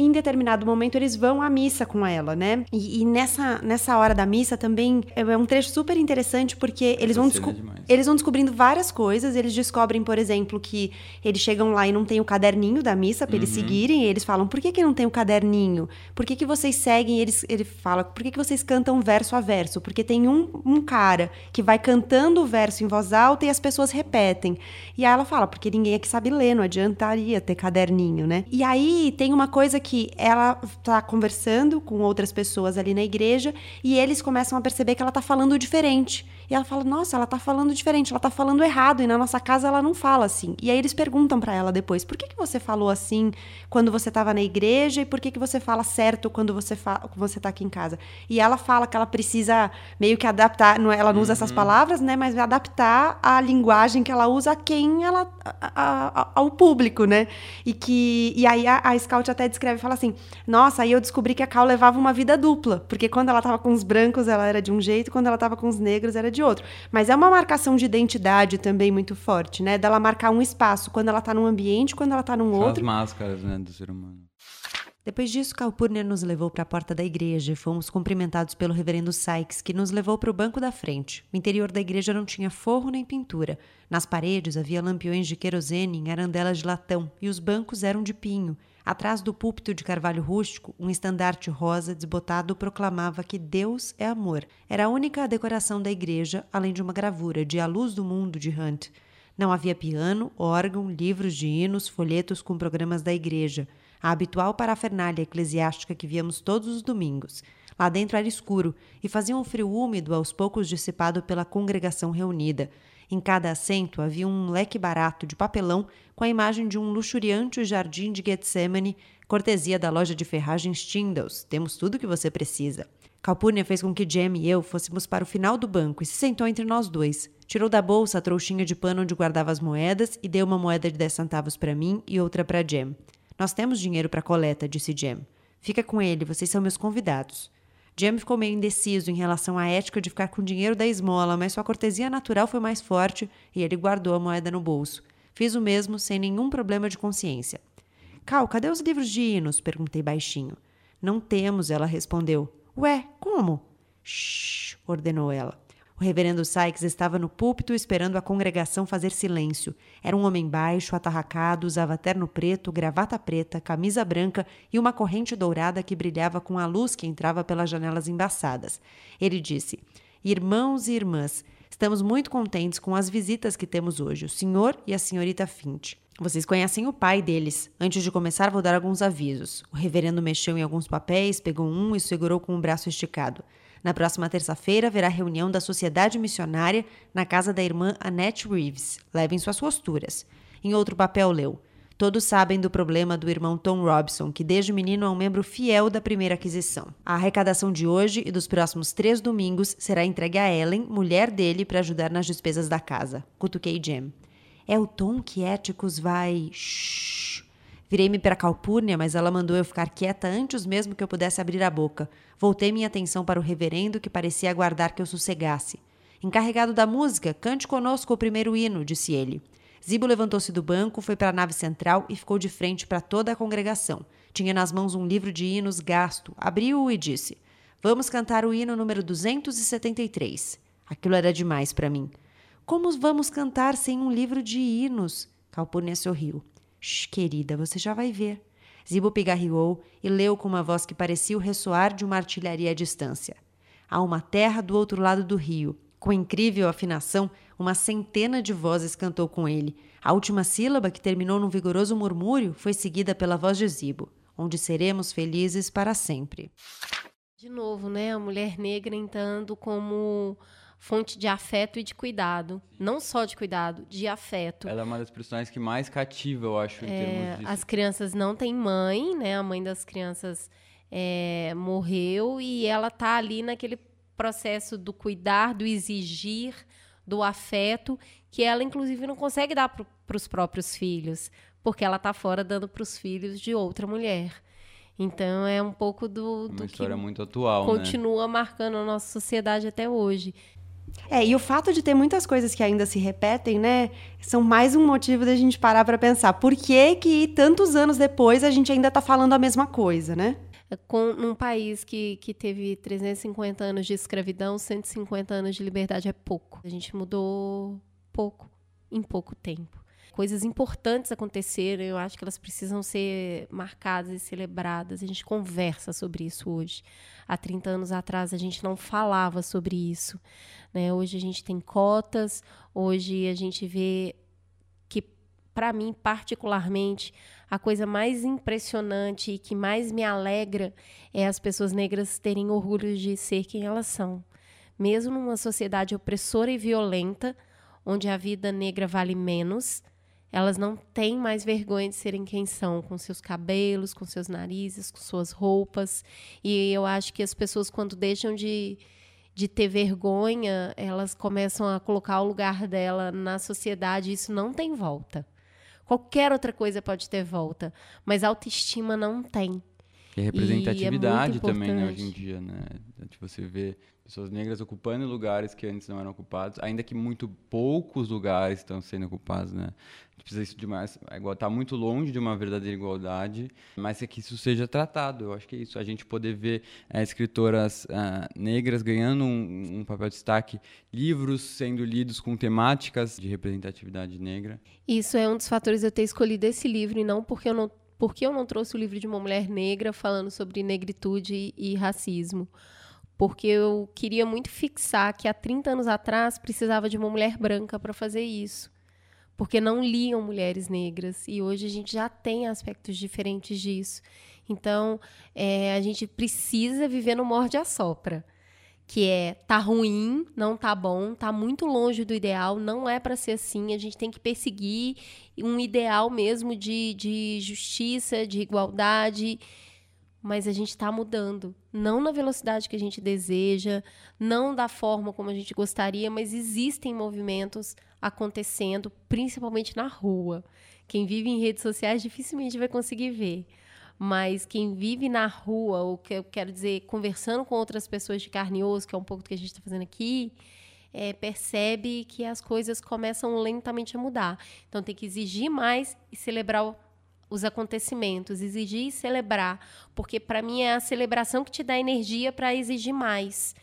Em determinado momento eles vão à missa com ela, né? E, e nessa, nessa hora da missa também é é um trecho super interessante porque eles vão, é eles vão descobrindo várias coisas. Eles descobrem, por exemplo, que eles chegam lá e não tem o caderninho da missa pra Uhum. eles seguirem. E eles falam: por que, que não tem o caderninho? Por que, que vocês seguem? E Eles, ele fala: por que, que vocês cantam verso a verso? Porque tem um, um cara que vai cantando o verso em voz alta e as pessoas repetem. E aí ela fala: porque ninguém aqui sabe ler, não adiantaria ter caderninho, né? E aí tem uma coisa que ela tá conversando com outras pessoas ali na igreja e eles começam a perceber que ela tá falando diferente. E ela fala: "Nossa, ela tá falando diferente, ela tá falando errado e na nossa casa ela não fala assim". E aí eles perguntam pra ela depois: "Por que que você falou assim quando você tava na igreja e por que que você fala certo quando você fa você tá aqui em casa?". E ela fala que ela precisa meio que adaptar, não, é- ela não usa essas palavras, né, mas adaptar a linguagem que ela usa a quem ela a- a- ao público, né? E que e aí a, a Scout até descreve e fala assim: "Nossa, aí eu descobri que a Cal levava uma vida dupla, porque quando ela tava com os brancos ela era de um jeito, quando ela tava com os negros era de outro. Mas é uma marcação de identidade também muito forte, né? Dela marcar um espaço quando ela tá num ambiente, quando ela tá num São as outro. máscaras, né, do ser humano. Depois disso, Calpurnia nos levou para a porta da igreja e fomos cumprimentados pelo reverendo Sykes, que nos levou para o banco da frente. O interior da igreja não tinha forro nem pintura. Nas paredes havia lampiões de querosene em arandelas de latão e os bancos eram de pinho. Atrás do púlpito de carvalho rústico, um estandarte rosa desbotado proclamava que Deus é amor. Era a única decoração da igreja, além de uma gravura de A Luz do Mundo de Hunt. Não havia piano, órgão, livros de hinos, folhetos com programas da igreja, a habitual parafernália eclesiástica que víamos todos os domingos. Lá dentro era escuro e fazia um frio úmido aos poucos dissipado pela congregação reunida. Em cada assento havia um leque barato de papelão com a imagem de um luxuriante jardim de Getsemane, cortesia da loja de ferragens Tyndalls. Temos tudo o que você precisa. Calpurnia fez com que Jem e eu fôssemos para o final do banco e se sentou entre nós dois. Tirou da bolsa a trouxinha de pano onde guardava as moedas e deu uma moeda de 10 centavos para mim e outra para Jem. Nós temos dinheiro para coleta, disse Jem. Fica com ele, vocês são meus convidados. Jem ficou meio indeciso em relação à ética de ficar com o dinheiro da esmola, mas sua cortesia natural foi mais forte e ele guardou a moeda no bolso. Fiz o mesmo sem nenhum problema de consciência. Cal, cadê os livros de hinos? perguntei baixinho. Não temos, ela respondeu. Ué, como? Shh, ordenou ela. O reverendo Sykes estava no púlpito esperando a congregação fazer silêncio. Era um homem baixo, atarracado, usava terno preto, gravata preta, camisa branca e uma corrente dourada que brilhava com a luz que entrava pelas janelas embaçadas. Ele disse: Irmãos e irmãs, estamos muito contentes com as visitas que temos hoje, o senhor e a senhorita Fint. Vocês conhecem o pai deles. Antes de começar, vou dar alguns avisos. O reverendo mexeu em alguns papéis, pegou um e segurou com o braço esticado. Na próxima terça-feira haverá reunião da Sociedade Missionária na casa da irmã Annette Reeves. Levem suas costuras. Em outro papel leu: Todos sabem do problema do irmão Tom Robson, que desde menino é um membro fiel da primeira aquisição. A arrecadação de hoje e dos próximos três domingos será entregue a Ellen, mulher dele, para ajudar nas despesas da casa. Cutuquei Jem. É o Tom que Éticos vai. Shhh. Virei-me para Calpurnia, mas ela mandou eu ficar quieta antes mesmo que eu pudesse abrir a boca. Voltei minha atenção para o reverendo, que parecia aguardar que eu sossegasse. Encarregado da música, cante conosco o primeiro hino, disse ele. Zibo levantou-se do banco, foi para a nave central e ficou de frente para toda a congregação. Tinha nas mãos um livro de hinos gasto. Abriu-o e disse: Vamos cantar o hino número 273. Aquilo era demais para mim. Como vamos cantar sem um livro de hinos? Calpurnia sorriu. Shh, querida, você já vai ver. Zibo pigarreou e leu com uma voz que parecia o ressoar de uma artilharia à distância. Há uma terra do outro lado do rio. Com incrível afinação, Uma centena de vozes cantou com ele. A última sílaba, que terminou num vigoroso murmúrio, foi seguida pela voz de Zibo, onde seremos felizes para sempre. De novo, né? A mulher negra entrando como fonte de afeto e de cuidado. Não só de cuidado, de afeto. Ela é uma das personagens que mais cativa, eu acho, em É, termos disso. as crianças não têm mãe, né? A mãe das crianças é, morreu e ela tá ali naquele processo do cuidar, do exigir, do afeto, que ela inclusive não consegue dar para os próprios filhos, porque ela tá fora dando para os filhos de outra mulher. Então é um pouco do, Uma do que história muito atual, né? continua marcando a nossa sociedade até hoje. É, e o fato de ter muitas coisas que ainda se repetem, né, são mais um motivo da gente parar para pensar por que que tantos anos depois a gente ainda tá falando a mesma coisa, né? Com, num país que, que teve 350 anos de escravidão, 150 anos de liberdade é pouco. A gente mudou pouco, em pouco tempo. Coisas importantes aconteceram, eu acho que elas precisam ser marcadas e celebradas. A gente conversa sobre isso hoje. Há 30 anos atrás a gente não falava sobre isso. Né? Hoje a gente tem cotas, hoje a gente vê que, para mim, particularmente, a coisa mais impressionante e que mais me alegra é as pessoas negras terem orgulho de ser quem elas são. Mesmo numa sociedade opressora e violenta, onde a vida negra vale menos, elas não têm mais vergonha de serem quem são, com seus cabelos, com seus narizes, com suas roupas. E eu acho que as pessoas, quando deixam de, de ter vergonha, elas começam a colocar o lugar dela na sociedade. E isso não tem volta. Qualquer outra coisa pode ter volta, mas autoestima não tem. E a E é representatividade também, né, hoje em dia, né? De você ver pessoas negras ocupando lugares que antes não eram ocupados, ainda que muito poucos lugares estão sendo ocupados, né? A gente precisa demais, é igual, tá muito longe de uma verdadeira igualdade, mas é que isso seja tratado. Eu acho que é isso, a gente poder ver eh, escritoras ah, negras ganhando um, um papel de destaque, livros sendo lidos com temáticas de representatividade negra. Isso é um dos fatores de eu ter escolhido esse livro e não porque eu não, porque eu não trouxe o livro de uma mulher negra falando sobre negritude e racismo. Porque eu queria muito fixar que há 30 anos atrás precisava de uma mulher branca para fazer isso. Porque não liam mulheres negras. E hoje a gente já tem aspectos diferentes disso. Então, é, a gente precisa viver no morde a sopra que é tá ruim, não tá bom, tá muito longe do ideal, não é para ser assim, a gente tem que perseguir um ideal mesmo de, de justiça, de igualdade, mas a gente está mudando, não na velocidade que a gente deseja, não da forma como a gente gostaria, mas existem movimentos acontecendo, principalmente na rua. Quem vive em redes sociais dificilmente vai conseguir ver mas quem vive na rua, ou que eu quero dizer, conversando com outras pessoas de carne e osso, que é um pouco do que a gente está fazendo aqui, é, percebe que as coisas começam lentamente a mudar. Então tem que exigir mais e celebrar os acontecimentos, exigir e celebrar, porque para mim é a celebração que te dá energia para exigir mais.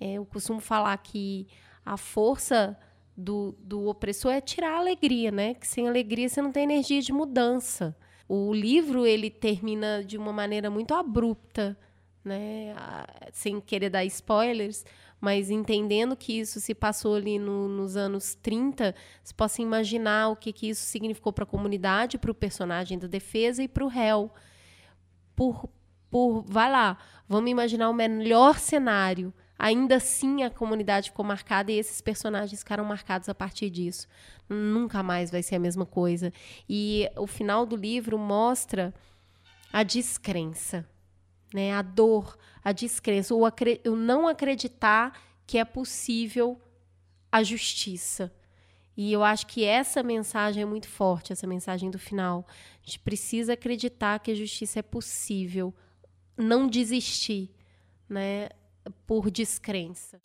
É, eu costumo falar que a força do, do opressor é tirar a alegria, né? Que sem alegria você não tem energia de mudança. O livro ele termina de uma maneira muito abrupta, né? Ah, Sem querer dar spoilers, mas entendendo que isso se passou ali no- nos anos 30, você possa imaginar o que, que isso significou para a comunidade, para o personagem da defesa e para o réu. Por, por, vai lá, vamos imaginar o melhor cenário. Ainda assim, a comunidade ficou marcada e esses personagens ficaram marcados a partir disso. Nunca mais vai ser a mesma coisa. E o final do livro mostra a descrença, né? A dor, a descrença, o, o não acreditar que é possível a justiça. E eu acho que essa mensagem é muito forte, essa mensagem do final. A gente precisa acreditar que a justiça é possível, não desistir, né? Por descrença.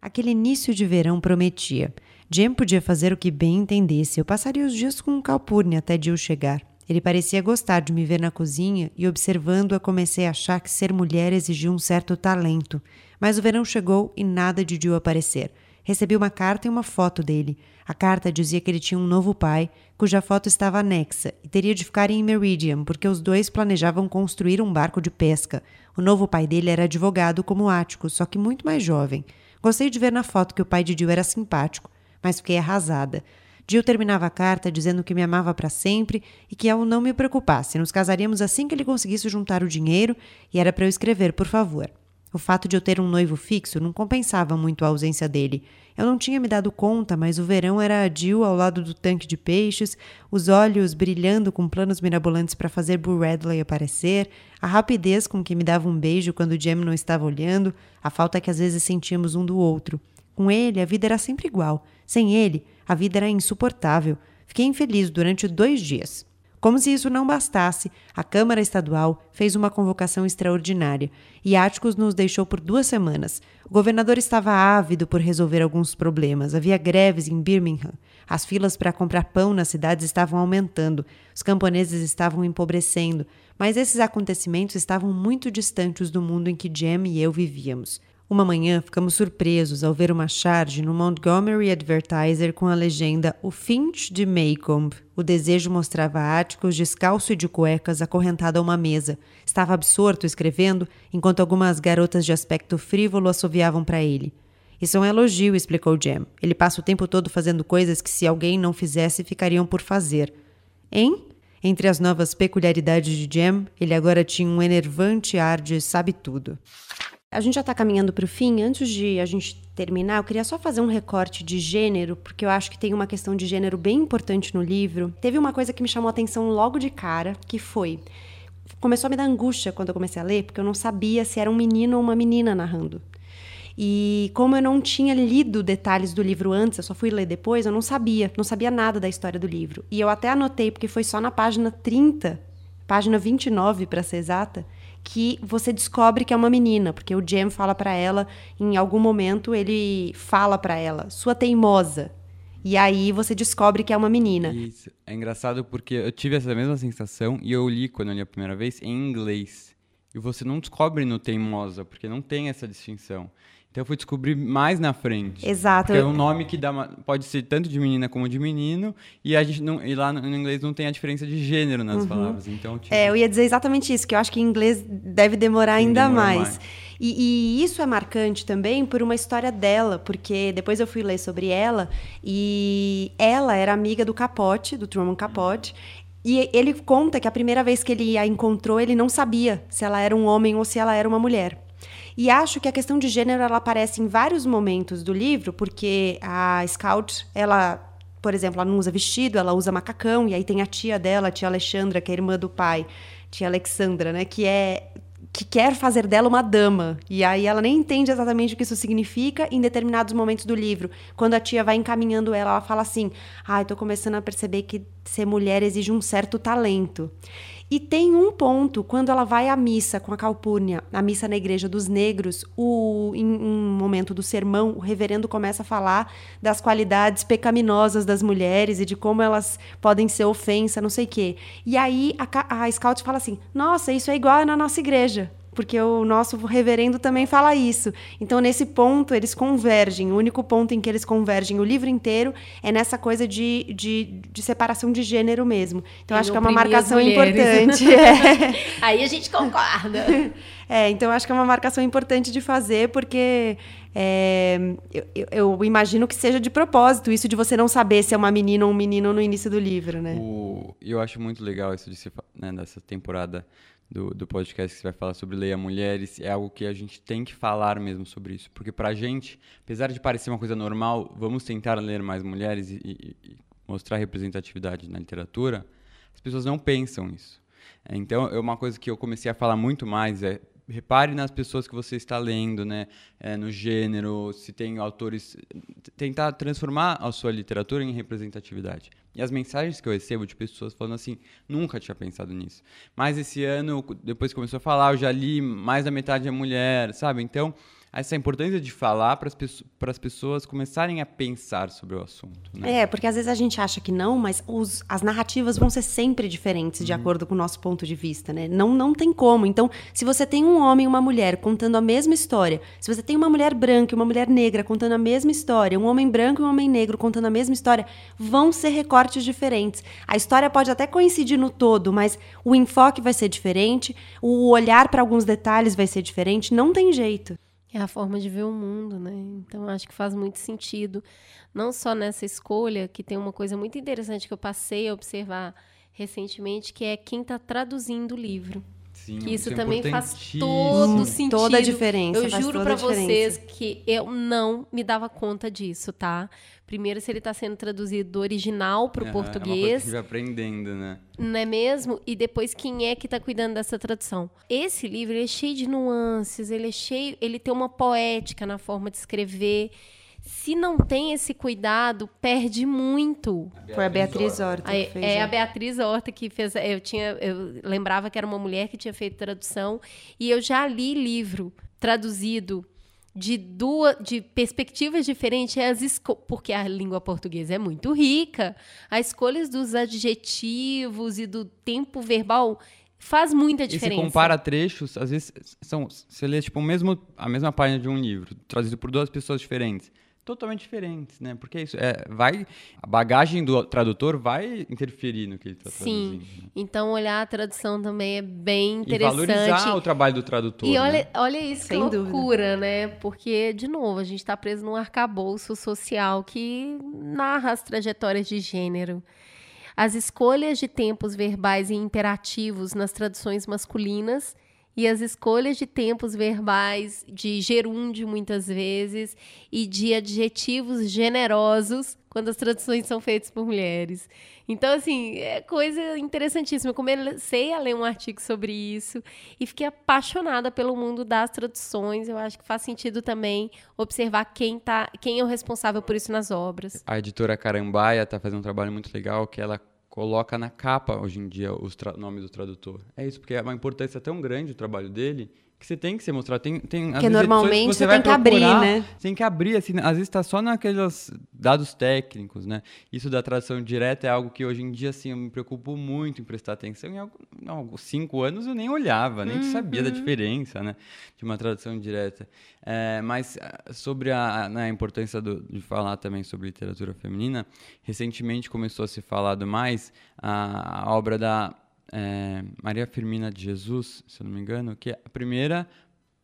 Aquele início de verão prometia. Jem podia fazer o que bem entendesse. Eu passaria os dias com o Calpurnia até Jill chegar. Ele parecia gostar de me ver na cozinha e, observando-a, comecei a achar que ser mulher exigia um certo talento. Mas o verão chegou e nada de Jill aparecer. Recebi uma carta e uma foto dele. A carta dizia que ele tinha um novo pai, cuja foto estava anexa, e teria de ficar em Meridian, porque os dois planejavam construir um barco de pesca. O novo pai dele era advogado como Ático, só que muito mais jovem. Gostei de ver na foto que o pai de Jill era simpático. mas fiquei arrasada. Jill terminava a carta dizendo que me amava para sempre e que eu não me preocupasse, nos casaríamos assim que ele conseguisse juntar o dinheiro e era para eu escrever, por favor. O fato de eu ter um noivo fixo não compensava muito a ausência dele. Eu não tinha me dado conta, mas o verão era a Jill ao lado do tanque de peixes, os olhos brilhando com planos mirabolantes para fazer Boo Radley aparecer, a rapidez com que me dava um beijo quando Jem não estava olhando, a falta que às vezes sentíamos um do outro. Com ele, a vida era sempre igual. Sem ele, a vida era insuportável. Fiquei infeliz durante dois dias. Como se isso não bastasse, a Câmara Estadual fez uma convocação extraordinária e Áticos nos deixou por duas semanas. O governador estava ávido por resolver alguns problemas. Havia greves em Birmingham. As filas para comprar pão nas cidades estavam aumentando. Os camponeses estavam empobrecendo. Mas esses acontecimentos estavam muito distantes do mundo em que Jem e eu vivíamos. Uma manhã ficamos surpresos ao ver uma charge no Montgomery Advertiser com a legenda O Finch de Maycomb. O desejo mostrava Áticos descalço e de cuecas acorrentado a uma mesa. Estava absorto escrevendo, enquanto algumas garotas de aspecto frívolo assoviavam para ele. Isso é um elogio, explicou Jem. Ele passa o tempo todo fazendo coisas que, se alguém não fizesse, ficariam por fazer. Hein? Entre as novas peculiaridades de Jem, ele agora tinha um enervante ar de sabe tudo. A gente já está caminhando para o fim. Antes de a gente terminar, eu queria só fazer um recorte de gênero, porque eu acho que tem uma questão de gênero bem importante no livro. Teve uma coisa que me chamou a atenção logo de cara, que foi. Começou a me dar angústia quando eu comecei a ler, porque eu não sabia se era um menino ou uma menina narrando. E como eu não tinha lido detalhes do livro antes, eu só fui ler depois, eu não sabia, não sabia nada da história do livro. E eu até anotei, porque foi só na página 30, página 29 para ser exata, que você descobre que é uma menina, porque o Jem fala para ela, em algum momento ele fala para ela, sua teimosa. E aí você descobre que é uma menina. Isso. É engraçado porque eu tive essa mesma sensação e eu li quando eu li a primeira vez em inglês. E você não descobre no teimosa, porque não tem essa distinção. Então eu fui descobrir mais na frente. Exato. Porque é um nome que dá uma, pode ser tanto de menina como de menino, e a gente não, e lá no, inglês não tem a diferença de gênero nas uhum. palavras. Então, tipo... É, eu ia dizer exatamente isso, que eu acho que em inglês deve demorar ainda demora mais. mais. E, e, isso é marcante também por uma história dela, porque depois eu fui ler sobre ela, e ela era amiga do Capote, do Truman Capote, e ele conta que a primeira vez que ele a encontrou, ele não sabia se ela era um homem ou se ela era uma mulher. E acho que a questão de gênero ela aparece em vários momentos do livro, porque a Scout, ela por exemplo, ela não usa vestido, ela usa macacão, e aí tem a tia dela, a tia Alexandra, que é irmã do pai, tia Alexandra, né, que é que quer fazer dela uma dama. E aí ela nem entende exatamente o que isso significa em determinados momentos do livro. Quando a tia vai encaminhando ela, ela fala assim: "Ai, ah, tô começando a perceber que ser mulher exige um certo talento". E tem um ponto, quando ela vai à missa com a Calpurnia, a missa na igreja dos negros, o, em um momento do sermão, o reverendo começa a falar das qualidades pecaminosas das mulheres e de como elas podem ser ofensa, não sei o quê. E aí a, a Scout fala assim: nossa, isso é igual na nossa igreja porque o nosso reverendo também fala isso. Então, nesse ponto, eles convergem. O único ponto em que eles convergem o livro inteiro é nessa coisa de, de, de separação de gênero mesmo. Então, acho que é uma marcação importante. é. Aí a gente concorda. É, então acho que é uma marcação importante de fazer, porque é, eu, eu, imagino que seja de propósito isso de você não saber se é uma menina ou um menino no início do livro, né? O, eu acho muito legal isso de se, né, dessa temporada do, do podcast que você vai falar sobre Leia Mulheres, é algo que a gente tem que falar mesmo sobre isso. Porque pra gente, apesar de parecer uma coisa normal, vamos tentar ler mais mulheres e, e, e mostrar representatividade na literatura, as pessoas não pensam isso. É, então, é uma coisa que eu comecei a falar muito mais é repare nas pessoas que você está lendo, né? É, no gênero, se tem autores. Tentar transformar a sua literatura em representatividade. E as mensagens que eu recebo de pessoas falando assim, nunca tinha pensado nisso. Mas esse ano, depois que começou a falar, eu já li mais da metade é mulher, sabe? Então, essa importância de falar para as pessoas começarem a pensar sobre o assunto. Né? É, porque às vezes a gente acha que não, mas os, as narrativas vão ser sempre diferentes de uhum. acordo com o nosso ponto de vista, né? Não, não tem como. Então, se você tem um homem e uma mulher contando a mesma história, se você tem uma mulher branca e uma mulher negra contando a mesma história, um homem branco e um homem negro contando a mesma história, vão ser recortes diferentes. A história pode até coincidir no todo, mas o enfoque vai ser diferente, o olhar para alguns detalhes vai ser diferente, não tem jeito. É a forma de ver o mundo, né? Então acho que faz muito sentido. Não só nessa escolha, que tem uma coisa muito interessante que eu passei a observar recentemente, que é quem está traduzindo o livro. Sim, Que isso é também faz todo sentido. Toda a diferença. Eu faz juro toda pra a diferença. vocês que eu não me dava conta disso, tá? Primeiro, se ele tá sendo traduzido do original pro Aham, É uma coisa que português, vai aprendendo, né? não é mesmo? E depois, quem é que tá cuidando dessa tradução? Esse livro, ele é cheio de nuances, ele é cheio... Ele tem uma poética na forma de escrever. Se não tem esse cuidado, perde muito. Foi a Beatriz Horta que fez. é né? a Beatriz Horta que fez. Eu tinha, eu lembrava que era uma mulher que tinha feito tradução e eu já li livro traduzido de duas de perspectivas diferentes as esco- porque a língua portuguesa é muito rica as escolhas dos adjetivos e do tempo verbal faz muita E se diferença compara trechos, às vezes são, você lê tipo o mesmo, a mesma página de um livro, traduzido por duas pessoas diferentes. Totalmente diferentes, né? Porque isso é, vai. A bagagem do tradutor vai interferir no que ele está sim traduzindo. né? então olhar a tradução também é bem E interessante valorizar o trabalho do tradutor. E né? olha, olha isso, Sem que dúvida. loucura, né? Porque, de novo, a gente está preso num arcabouço social que narra as trajetórias de gênero. As escolhas de tempos verbais e imperativos nas traduções masculinas e as escolhas de tempos verbais de gerúndio, muitas vezes, e de adjetivos generosos quando as traduções são feitas por mulheres. Então, assim, é coisa interessantíssima. Eu comecei a ler um artigo sobre isso e fiquei apaixonada pelo mundo das traduções. Eu acho que faz sentido também observar quem, tá, quem é o responsável por isso nas obras. A editora Carambaia está fazendo um trabalho muito legal que ela coloca na capa hoje em dia os nomes do tradutor. É isso, porque é uma importância tão grande o trabalho dele que você tem que se mostrar. Tem, tem, Porque normalmente você vai tem que abrir, procurar, né? Você tem que abrir, assim, às vezes está só naqueles dados técnicos, né? Isso da tradução direta é algo que hoje em dia, assim, eu me preocupo muito em prestar atenção. Em alguns cinco anos eu nem olhava, nem sabia da diferença, né? De uma tradução direta. É, mas ah, sobre a, né, a importância do- de falar também sobre literatura feminina, recentemente começou a se falar mais a, a obra da é, Maria Firmina de Jesus, se eu não me engano, que é a primeira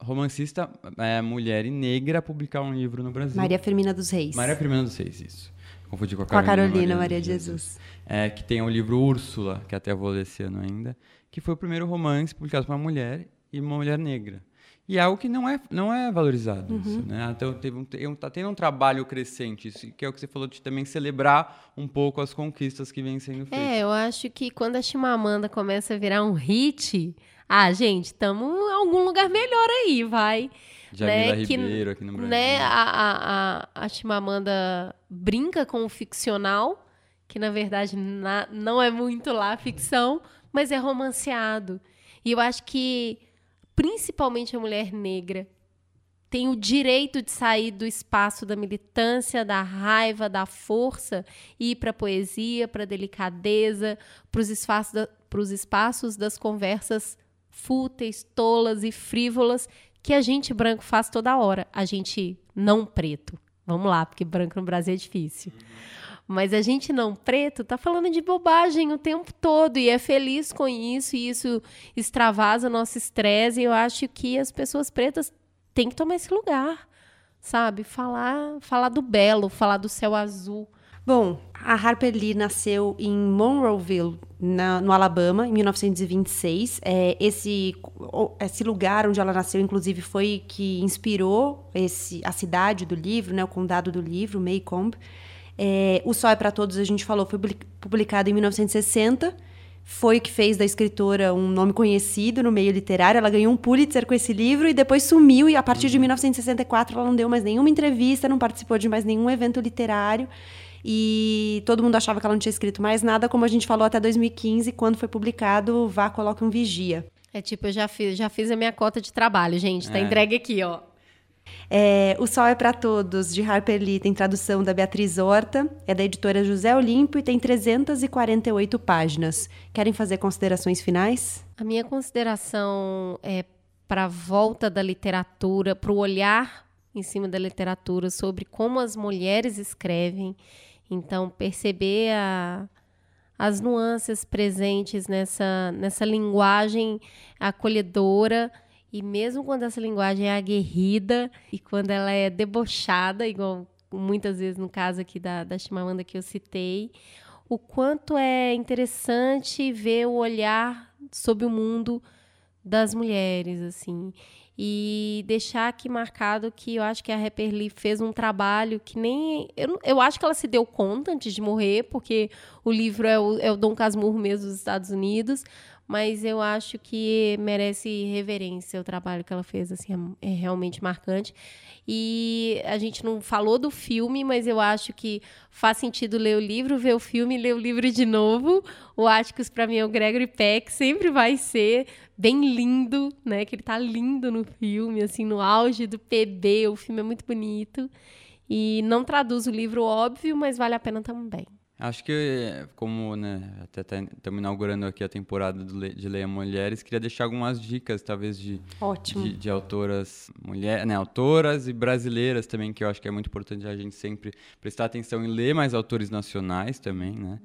romancista é, mulher e negra a publicar um livro no Brasil. Maria Firmina dos Reis. Maria Firmina dos Reis, isso. Confundi com a Com a Carolina, Carolina Maria de Jesus. É, que tem o livro Úrsula, que até vou ler esse ano ainda, que foi o primeiro romance publicado por uma mulher e uma mulher negra. E é algo que não é, não é valorizado. Isso, né? Então, teve um, um- tá tendo um trabalho crescente, isso, que é o que você falou de também celebrar um pouco as conquistas que vêm sendo feitas. É, eu acho que quando a Chimamanda começa a virar um hit, ah, gente, estamos em algum lugar melhor aí, vai. Jamila né, que, Ribeiro aqui no Brasil. Né, a, a, a, a Chimamanda brinca com o ficcional, que na verdade na- não é muito lá ficção, mas é romanceado. E eu acho que, principalmente a mulher negra, tem o direito de sair do espaço da militância, da raiva, da força e ir para a poesia, para a delicadeza, para os espaços, das conversas fúteis, tolas e frívolas que a gente branco faz toda hora. A gente não preto. Vamos lá, porque branco no Brasil é difícil. Mas a gente não preto tá falando de bobagem o tempo todo e é feliz com isso e isso extravasa o nosso estresse. E eu acho que as pessoas pretas têm que tomar esse lugar, sabe? Falar, falar do belo, falar do céu azul. Bom, a Harper Lee nasceu em Monroeville, na- no Alabama, em 1926. É, esse, esse lugar onde ela nasceu, inclusive, foi que inspirou esse, a cidade do livro, né, o condado do livro, Maycomb. É, o Sol é para Todos, a gente falou, foi publi- publicado em 1960. Foi o que fez da escritora um nome conhecido no meio literário. Ela ganhou um Pulitzer com esse livro e depois sumiu. E a partir de 1964 ela não deu mais nenhuma entrevista, não participou de mais nenhum evento literário. E todo mundo achava que ela não tinha escrito mais nada, como a gente falou até 2015, quando foi publicado Vá, Coloque um Vigia. É tipo, eu já fiz, já fiz a minha cota de trabalho, gente. Tá É. entregue aqui, ó. É, o Sol é para Todos, de Harper Lee, tem tradução da Beatriz Horta, é da editora José Olímpio e tem 348 páginas. Querem fazer considerações finais? A minha consideração é para a volta da literatura, para o olhar em cima da literatura sobre como as mulheres escrevem. Então, perceber a- as nuances presentes nessa, nessa linguagem acolhedora E mesmo quando essa linguagem é aguerrida e quando ela é debochada, igual muitas vezes no caso aqui da, da Chimamanda que eu citei, o quanto é interessante ver o olhar sobre o mundo das mulheres, assim. E deixar aqui marcado que eu acho que a Rapper Lee fez um trabalho que nem. Eu, eu acho que ela se deu conta antes de morrer, porque o livro é o, é o Dom Casmurro mesmo dos Estados Unidos, mas eu acho que merece reverência o trabalho que ela fez, assim, é, é realmente marcante. E a gente não falou do filme, mas eu acho que faz sentido ler o livro, ver o filme ler o livro de novo. O Atticus, para mim, é o Gregory Peck, sempre vai ser bem lindo, né? Que ele tá lindo no filme, assim, no auge do PB. O filme é muito bonito. E não traduz o livro, óbvio, mas vale a pena também. Acho que, como né, até estamos tá inaugurando aqui a temporada de Leia Mulheres, queria deixar algumas dicas, talvez, de, de, de, autoras mulheres, né, autoras e brasileiras também, que eu acho que é muito importante a gente sempre prestar atenção e ler mais autores nacionais também, né?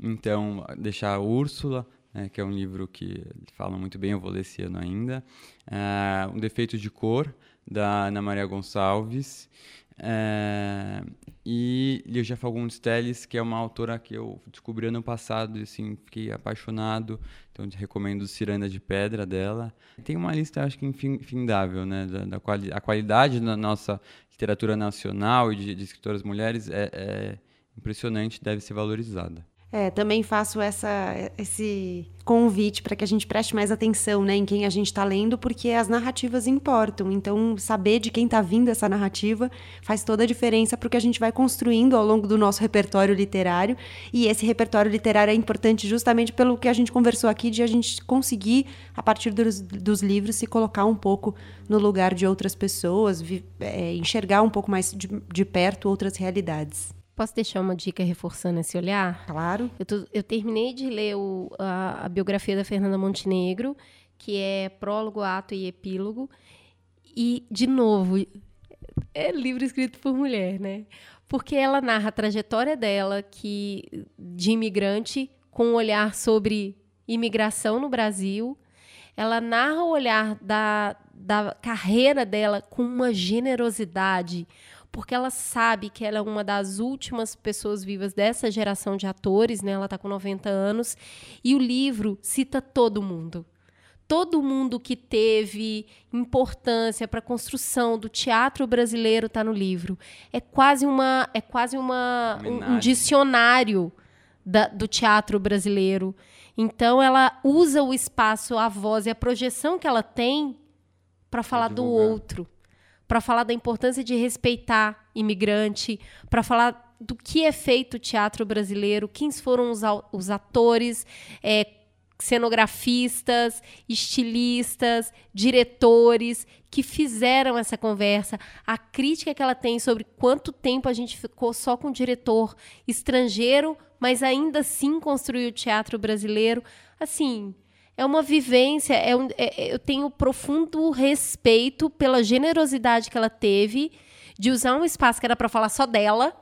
Então, deixar a Úrsula, né, que é um livro que fala muito bem, eu vou ler esse ano ainda. Uh, um Defeito de Cor, da Ana Maria Gonçalves. É, e Ligia Fagundes Telles, que é uma autora que eu descobri ano passado e assim, fiquei apaixonado. Então, recomendo Ciranda de Pedra dela. Tem uma lista, acho que infindável, né? Da, da quali a qualidade da nossa literatura nacional e de, de escritoras mulheres é, é impressionante, deve ser valorizada. É, também faço essa, esse convite para que a gente preste mais atenção né, em quem a gente está lendo, porque as narrativas importam. Então, saber de quem está vindo essa narrativa faz toda a diferença para o que a gente vai construindo ao longo do nosso repertório literário. E esse repertório literário é importante justamente pelo que a gente conversou aqui, de a gente conseguir, a partir dos, dos livros, se colocar um pouco no lugar de outras pessoas, vi, é, enxergar um pouco mais de, de perto outras realidades. Posso deixar uma dica reforçando esse olhar? Claro. Eu, tô, eu terminei de ler o, a, a, biografia da Fernanda Montenegro, que é prólogo, ato e epílogo. E, de novo, é livro escrito por mulher, né? Porque ela narra a trajetória dela que de imigrante com um olhar sobre imigração no Brasil. Ela narra o olhar da, da carreira dela com uma generosidade, porque ela sabe que ela é uma das últimas pessoas vivas dessa geração de atores, né? Ela está com 90 anos, e o livro cita todo mundo. Todo mundo que teve importância para a construção do teatro brasileiro está no livro. É quase uma, é quase uma um, um dicionário da, do teatro brasileiro. Então ela usa o espaço, a voz e a projeção que ela tem para falar do outro para falar da importância de respeitar imigrante, para falar do que é feito o teatro brasileiro, quem foram os, os atores, é, cenografistas, estilistas, diretores que fizeram essa conversa, a crítica que ela tem sobre quanto tempo a gente ficou só com diretor estrangeiro, mas ainda assim construiu o teatro brasileiro. Assim, é uma vivência, é um, é, é, eu tenho profundo respeito pela generosidade que ela teve de usar um espaço que era para falar só dela,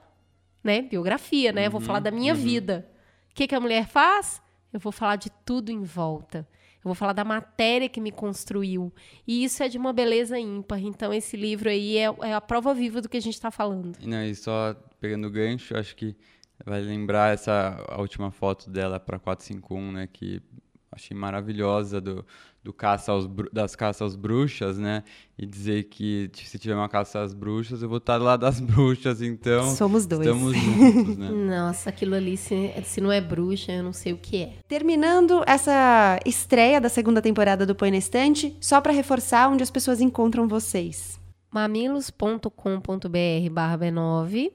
né? Biografia, né? Uhum, vou falar da minha uhum. vida. O que, que a mulher faz? Eu vou falar de tudo em volta. Eu vou falar da matéria que me construiu. E isso é de uma beleza ímpar. Então, esse livro aí é, é a prova viva do que a gente está falando. Não, e só pegando o gancho, acho que vai lembrar essa última foto dela para 451, né? Que achei maravilhosa do, do caça aos, das caças às bruxas, né? E dizer que se tiver uma caça às bruxas, eu vou estar lá das bruxas, então. Somos dois. Estamos juntos, né? Nossa, aquilo ali, se, se não é bruxa, eu não sei o que é. Terminando essa estreia da segunda temporada do Põe na Estante, só para reforçar onde as pessoas encontram vocês. mamilos.com.br barra B9.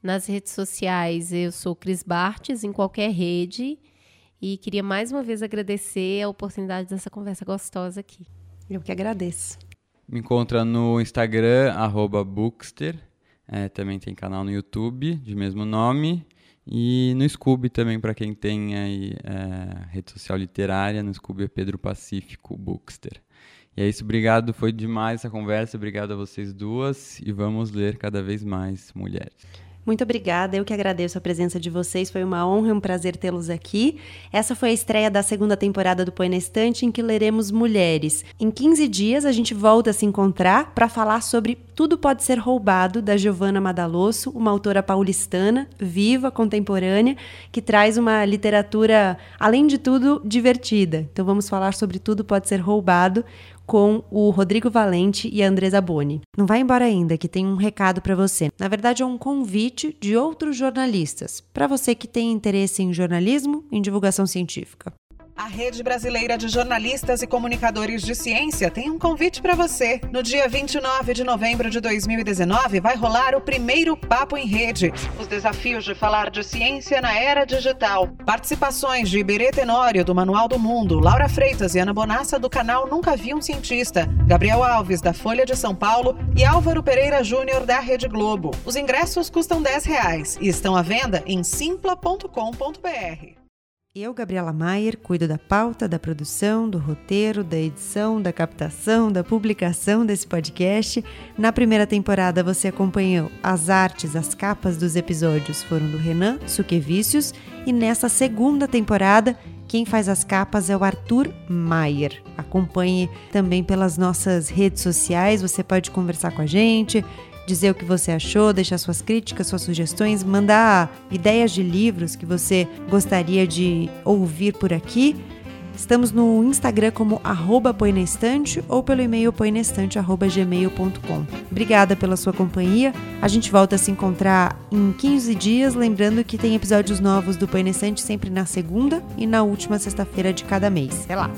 Nas redes sociais, eu sou Cris Bartes, em qualquer rede. E queria mais uma vez agradecer a oportunidade dessa conversa gostosa aqui. Eu que agradeço. Me encontra no Instagram, Bookster. É, também tem canal no YouTube de mesmo nome. E no Scooby também, para quem tem aí é, rede social literária, no Scooby é Pedro Pacífico Bookster. E é isso, obrigado, foi demais essa conversa, obrigado a vocês duas e vamos ler cada vez mais mulheres. Muito obrigada, eu que agradeço a presença de vocês, foi uma honra e um prazer tê-los aqui. Essa foi a estreia da segunda temporada do Põe na Estante, em que leremos Mulheres. Em 15 dias a gente volta a se encontrar para falar sobre Tudo Pode Ser Roubado, da Giovanna Madalosso, uma autora paulistana, viva, contemporânea, que traz uma literatura, além de tudo, divertida. Então vamos falar sobre Tudo Pode Ser Roubado, com o Rodrigo Valente e a Andresa Boni. Não vai embora ainda, que tem um recado para você. Na verdade, é um convite de outros jornalistas, para você que tem interesse em jornalismo, em divulgação científica. A Rede Brasileira de Jornalistas e Comunicadores de Ciência tem um convite para você. No dia 29 de novembro de 2019 vai rolar o primeiro Papo em Rede. Os desafios de falar de ciência na era digital. Participações de Iberê Tenório, do Manual do Mundo, Laura Freitas e Ana Bonassa, do canal Nunca Vi um Cientista, Gabriel Alves, da Folha de São Paulo e Álvaro Pereira Júnior, da Rede Globo. Os ingressos custam 10 reais e estão à venda em simpla.com.br. Eu, Gabriela Maier, cuido da pauta, da produção, do roteiro, da edição, da captação, da publicação desse podcast. Na primeira temporada você acompanhou as artes, as capas dos episódios foram do Renan Suquevicius e nessa segunda temporada quem faz as capas é o Arthur Maier. Acompanhe também pelas nossas redes sociais, você pode conversar com a gente, dizer o que você achou, deixar suas críticas, suas sugestões, mandar ideias de livros que você gostaria de ouvir por aqui. Estamos no Instagram como arroba ou pelo e-mail poinestante.gmail.com. Obrigada pela sua companhia. A gente volta a se encontrar em 15 dias, lembrando que tem episódios novos do Poinestante sempre na segunda e na última sexta-feira de cada mês. Até lá!